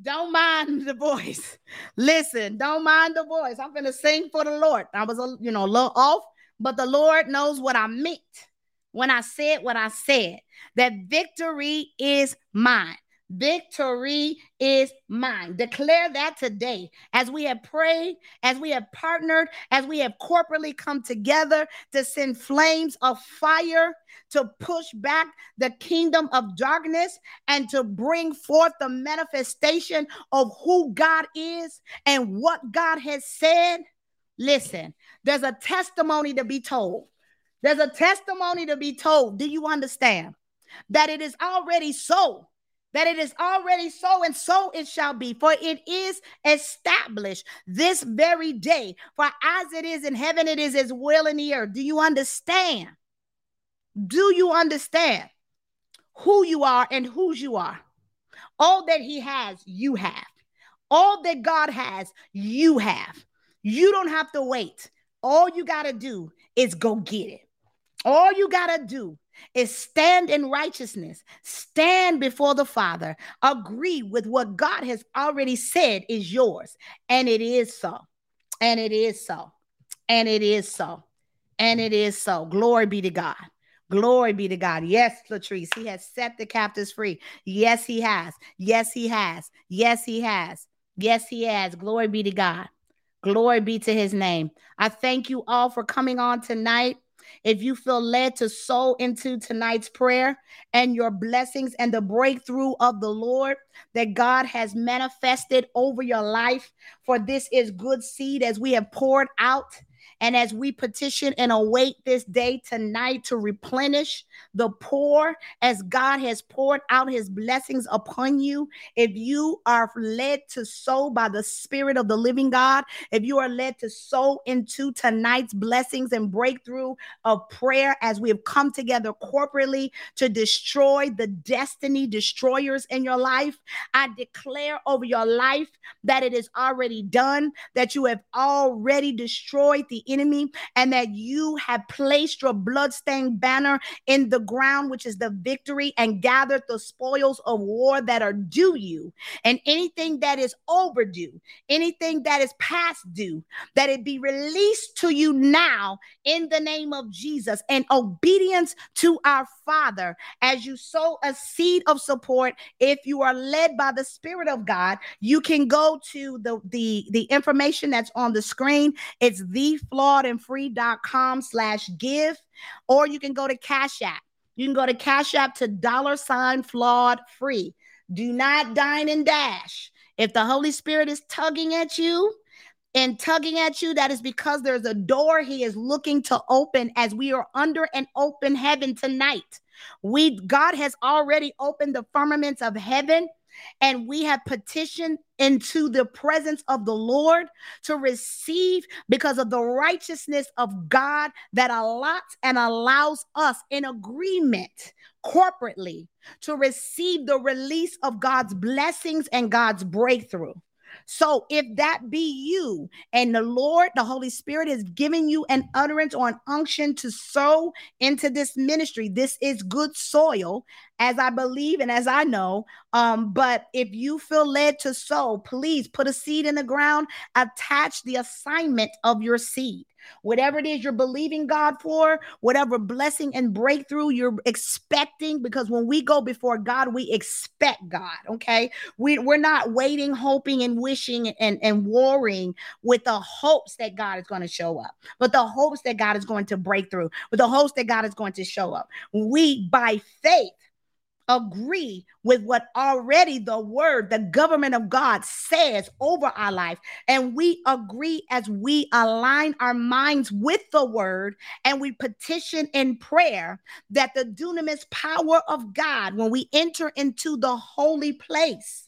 don't mind the voice. Listen, don't mind the voice. I'm to sing for the Lord. I was, a, you know, a little off, but the Lord knows what I meant when I said what I said. That victory is mine. Victory is mine. Declare that today as we have prayed, as we have partnered, as we have corporately come together to send flames of fire to push back the kingdom of darkness and to bring forth the manifestation of who God is and what God has said. Listen, there's a testimony to be told. There's a testimony to be told. Do you understand that it is already so? That it is already so, and so it shall be. For it is established this very day. For as it is in heaven, it is as well in the earth. Do you understand? Do you understand who you are and whose you are? All that He has, you have. All that God has, you have. You don't have to wait. All you got to do is go get it. All you got to do is stand in righteousness, stand before the Father, agree with what God has already said is yours. And it is so. And it is so. And it is so. And it is so. Glory be to God. Glory be to God. Yes, Latrice, He has set the captives free. Yes, He has. Yes, He has. Yes, He has. Yes, He has. Glory be to God. Glory be to His name. I thank you all for coming on tonight. If you feel led to sow into tonight's prayer and your blessings and the breakthrough of the Lord that God has manifested over your life, for this is good seed as we have poured out and as we petition and await this day tonight to replenish the poor as God has poured out his blessings upon you, if you are led to sow by the Spirit of the living God, if you are led to sow into tonight's blessings and breakthrough of prayer as we have come together corporately to destroy the destiny destroyers in your life, I declare over your life that it is already done, that you have already destroyed the enemy and that you have placed your bloodstained banner in the ground, which is the victory, and gathered the spoils of war that are due you. And anything that is overdue, anything that is past due, that it be released to you now in the name of Jesus and obedience to our Father as you sow a seed of support. If you are led by the Spirit of God, you can go to the, the, the information that's on the screen. It's the flawedandfree.com slash give, or you can go to Cash App. You can go to Cash App to dollar sign flawed free. Do not dine and dash. If the Holy Spirit is tugging at you, and tugging at you, that is because there's a door he is looking to open as we are under an open heaven tonight. We God has already opened the firmaments of heaven and we have petitioned into the presence of the Lord to receive because of the righteousness of God that allots and allows us in agreement corporately to receive the release of God's blessings and God's breakthrough. So if that be you and the Lord, the Holy Spirit is giving you an utterance or an unction to sow into this ministry, this is good soil, as I believe and as I know. Um, but if you feel led to sow, please put a seed in the ground, attach the assignment of your seed. Whatever it is you're believing God for, whatever blessing and breakthrough you're expecting, because when we go before God, we expect God. Okay. We, we're not waiting, hoping, and wishing and, and warring with the hopes that God is going to show up, but the hopes that God is going to break through, with the hopes that God is going to show up. We, by faith, agree with what already the word, the government of God says over our life. And we agree as we align our minds with the word and we petition in prayer that the dunamis power of God, when we enter into the holy place,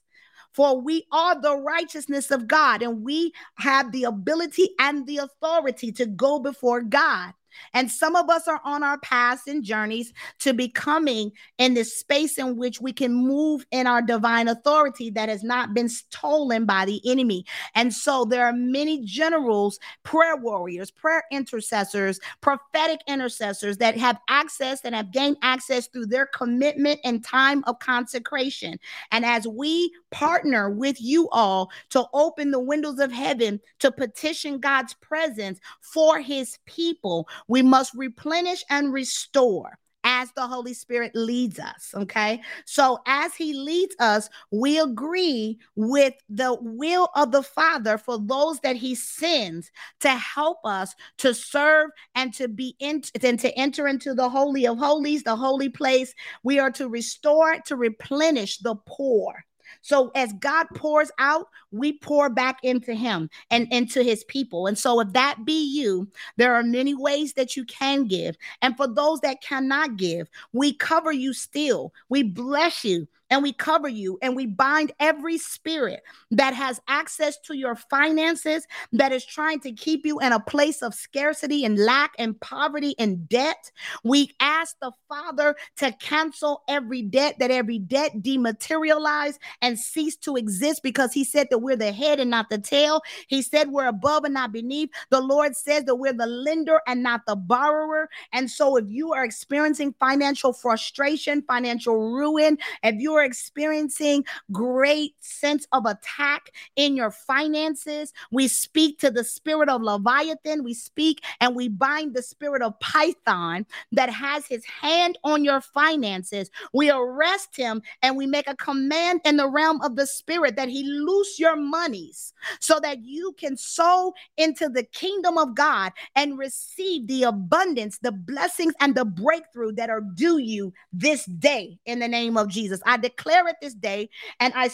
for we are the righteousness of God, and we have the ability and the authority to go before God. And some of us are on our paths and journeys to becoming in this space in which we can move in our divine authority that has not been stolen by the enemy. And so there are many generals, prayer warriors, prayer intercessors, prophetic intercessors that have access and have gained access through their commitment and time of consecration. And as we partner with you all to open the windows of heaven to petition God's presence for his people, we must replenish and restore as the Holy Spirit leads us. Okay. So, as He leads us, we agree with the will of the Father for those that He sends to help us to serve and to be in and to enter into the Holy of Holies, the holy place. We are to restore, to replenish the poor. So as God pours out, we pour back into him and into his people. And so if that be you, there are many ways that you can give. And for those that cannot give, we cover you still. We bless you and we cover you and we bind every spirit that has access to your finances that is trying to keep you in a place of scarcity and lack and poverty and debt. We ask the Father to cancel every debt, that every debt dematerialize and cease to exist because He said that we're the head and not the tail. He said we're above and not beneath. The Lord says that we're the lender and not the borrower. And so if you are experiencing financial frustration, financial ruin, if you are experiencing great sense of attack in your finances, we speak to the spirit of Leviathan. We speak and we bind the spirit of Python that has his hand on your finances. We arrest him and we make a command in the realm of the spirit that he loose your monies so that you can sow into the kingdom of God and receive the abundance, the blessings, and the breakthrough that are due you this day in the name of Jesus. I declare declare it this day, and I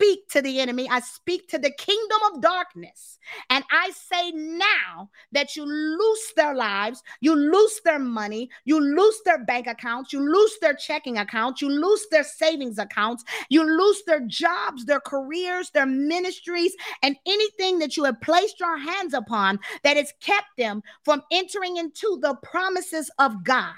speak to the enemy. I speak to the kingdom of darkness. And I say now that you lose their lives, you lose their money, you lose their bank accounts, you lose their checking accounts, you lose their savings accounts, you lose their jobs, their careers, their ministries, and anything that you have placed your hands upon that has kept them from entering into the promises of God.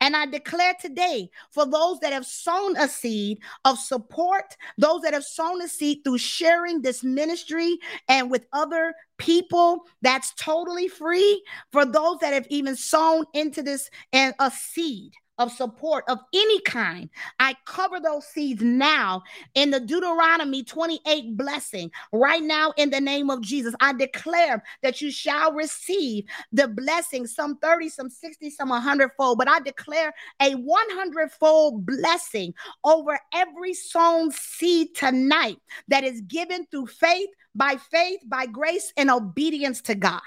And I declare today for those that have sown a seed of support, those that have sown a seed through sharing this ministry and with other people, that's totally free. For those that have even sown into this and a seed of support of any kind. I cover those seeds now in the Deuteronomy 28 blessing. Right now, in the name of Jesus, I declare that you shall receive the blessing, some 30, some 60, some 100 fold. But I declare a 100 fold blessing over every sown seed tonight that is given through faith, by faith, by grace, and obedience to God.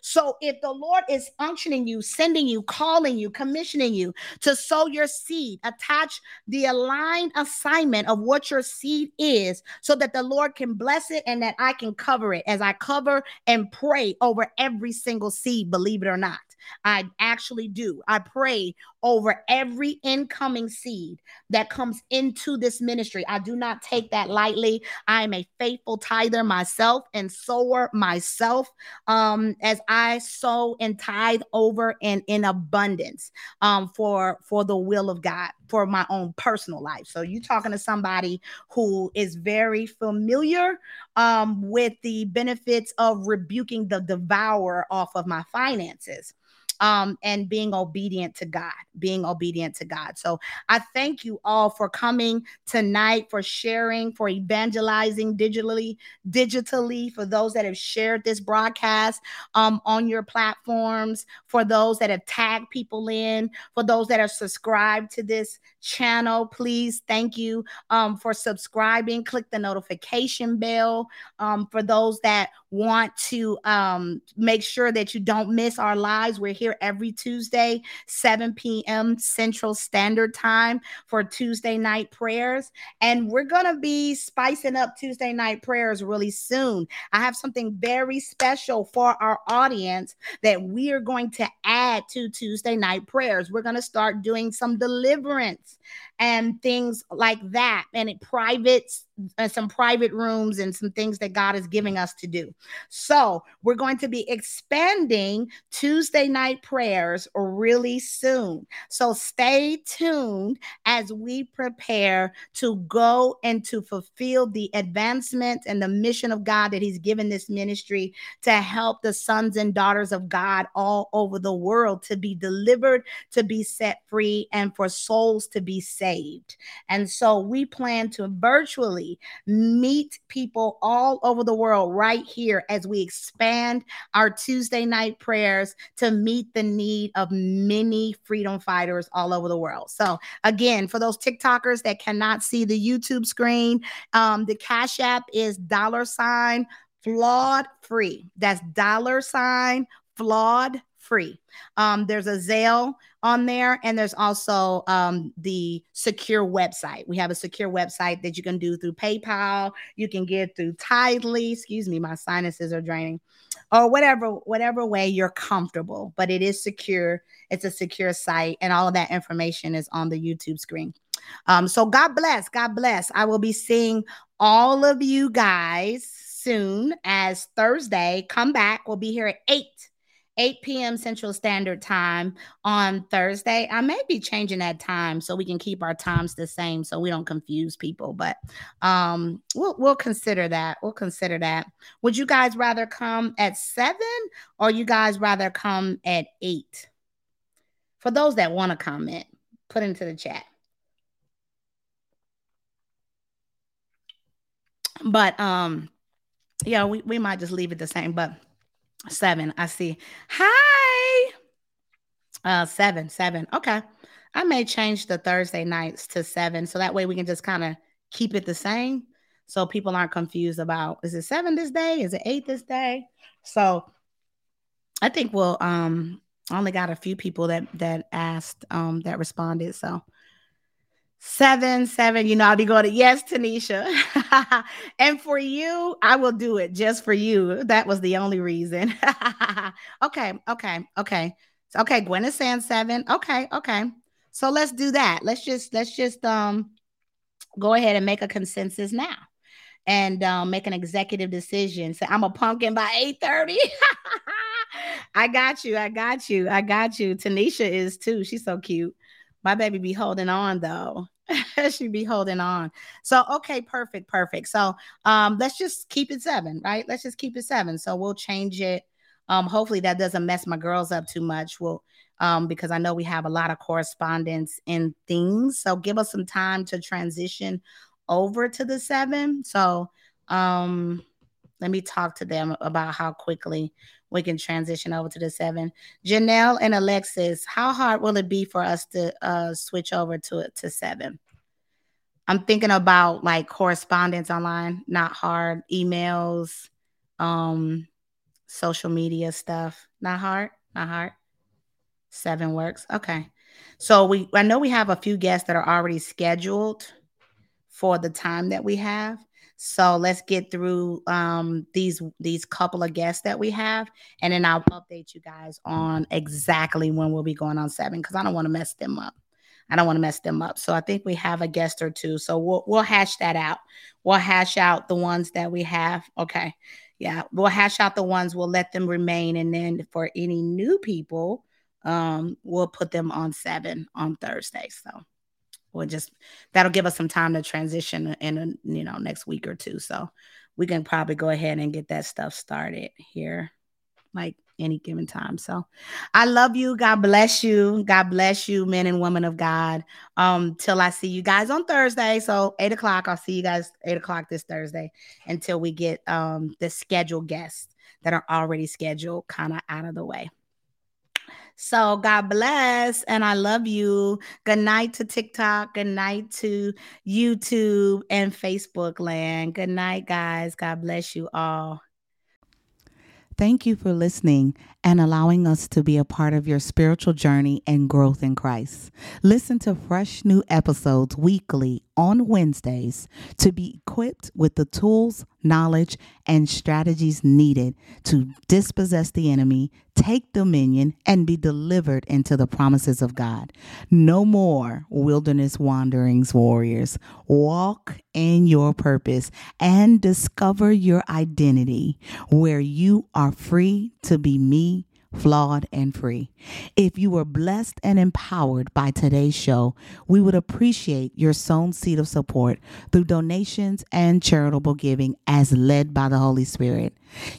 So if the Lord is unctioning you, sending you, calling you, commissioning you to sow your seed, attach the aligned assignment of what your seed is so that the Lord can bless it and that I can cover it as I cover and pray over every single seed, believe it or not. I actually do. I pray over every incoming seed that comes into this ministry. I do not take that lightly. I am a faithful tither myself and sower myself um, as I sow and tithe over and in abundance um, for for the will of God for my own personal life. So you're talking to somebody who is very familiar um, with the benefits of rebuking the devourer off of my finances. Um, and being obedient to God, being obedient to God. So I thank you all for coming tonight, for sharing, for evangelizing digitally, digitally, for those that have shared this broadcast um, on your platforms, for those that have tagged people in, for those that are subscribed to this channel. Please, thank you um, for subscribing. Click the notification bell um, for those that want to um, make sure that you don't miss our lives. We're here every Tuesday, 7 p.m. Central Standard Time for Tuesday night prayers. And we're going to be spicing up Tuesday night prayers really soon. I have something very special for our audience that we are going to add to Tuesday night prayers. We're going to start doing some deliverance and things like that and it privates uh, some private rooms and some things that God is giving us to do. So, we're going to be expanding Tuesday night prayers really soon. So, stay tuned as we prepare to go and to fulfill the advancement and the mission of God that He's given this ministry to help the sons and daughters of God all over the world to be delivered, to be set free, and for souls to be saved. And so, we plan to virtually meet people all over the world right here as we expand our Tuesday night prayers to meet the need of many freedom fighters all over the world. So, again, for those TikTokers that cannot see the YouTube screen, um, the Cash App is dollar sign flawed free. That's dollar sign flawed free. Um, there's a Zelle on there, and there's also um, the secure website. We have a secure website that you can do through PayPal. You can get through Tithely. Excuse me, my sinuses are draining, or whatever whatever way you're comfortable. But it is secure. It's a secure site, and all of that information is on the YouTube screen. Um, so God bless, God bless. I will be seeing all of you guys soon as Thursday. Come back. We'll be here at eight 8 p.m. Central Standard Time on Thursday. I may be changing that time so we can keep our times the same so we don't confuse people, but um we'll we'll consider that. We'll consider that. Would you guys rather come at 7 or you guys rather come at 8? For those that want to comment, put into the chat. But um yeah, we, we might just leave it the same, but Seven. I see. Hi. Uh, seven, seven. Okay. I may change the Thursday nights to seven. So that way we can just kind of keep it the same. So people aren't confused about is it seven this day? Is it eight this day? So I think we'll um I only got a few people that that asked um that responded. So Seven, seven, you know, I'll be going to yes, Tanisha. and for you, I will do it just for you. That was the only reason. okay, okay, okay. Okay, Gwen is saying seven. Okay, okay. So let's do that. Let's just let's just um go ahead and make a consensus now and um, make an executive decision. Say, I'm a pumpkin by 8:30. I got you. I got you. I got you. Tanisha is too. She's so cute. My baby be holding on though. she be holding on. So okay, perfect, perfect. So um let's just keep it seven, right? Let's just keep it seven. So we'll change it. Um, hopefully that doesn't mess my girls up too much. We'll um because I know we have a lot of correspondence and things. So give us some time to transition over to the seven. So um let me talk to them about how quickly we can transition over to the seven. Janelle and Alexis, how hard will it be for us to uh, switch over to to seven? I'm thinking about like correspondence online, not hard, emails, um, social media stuff, not hard, not hard. Seven works. Okay. So we I know we have a few guests that are already scheduled for the time that we have. So let's get through um, these these couple of guests that we have, and then I'll update you guys on exactly when we'll be going on seven because I don't want to mess them up. I don't want to mess them up. So I think we have a guest or two. So we'll we'll hash that out. We'll hash out the ones that we have. Okay. Yeah, we'll hash out the ones, we'll let them remain. And then for any new people, um, we'll put them on seven on Thursday. So we'll just that'll give us some time to transition in you know next week or two so we can probably go ahead and get that stuff started here like any given time. So I love you. God bless you. God bless you, men and women of God. Um, till I see you guys on Thursday. So eight o'clock. I'll see you guys eight o'clock this Thursday until we get um the scheduled guests that are already scheduled kind of out of the way. So God bless and I love you. Good night to TikTok. Good night to YouTube and Facebook land. Good night, guys. God bless you all. Thank you for listening and allowing us to be a part of your spiritual journey and growth in Christ. Listen to fresh new episodes weekly on Wednesdays to be equipped with the tools, knowledge, and strategies needed to dispossess the enemy, take dominion, and be delivered into the promises of God. No more wilderness wanderings, warriors. Walk in your purpose and discover your identity where you are free to be me flawed, and free. If you were blessed and empowered by today's show, we would appreciate your sown seed of support through donations and charitable giving as led by the Holy Spirit.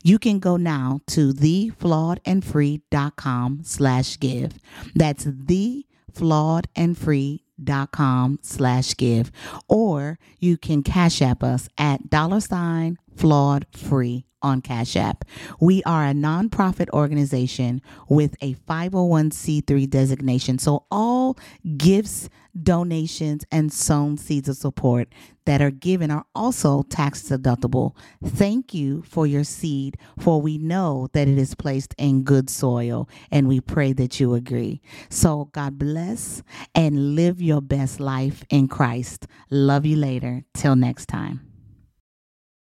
You can go now to theflawedandfree.com slash give. That's the flawedandfree.com slash give. Or you can cash app us at dollar sign flawed free on Cash App. We are a nonprofit organization with a 501c3 designation. So all gifts, donations, and sown seeds of support that are given are also tax deductible. Thank you for your seed, for we know that it is placed in good soil, and we pray that you agree. So God bless and live your best life in Christ. Love you later. Till next time.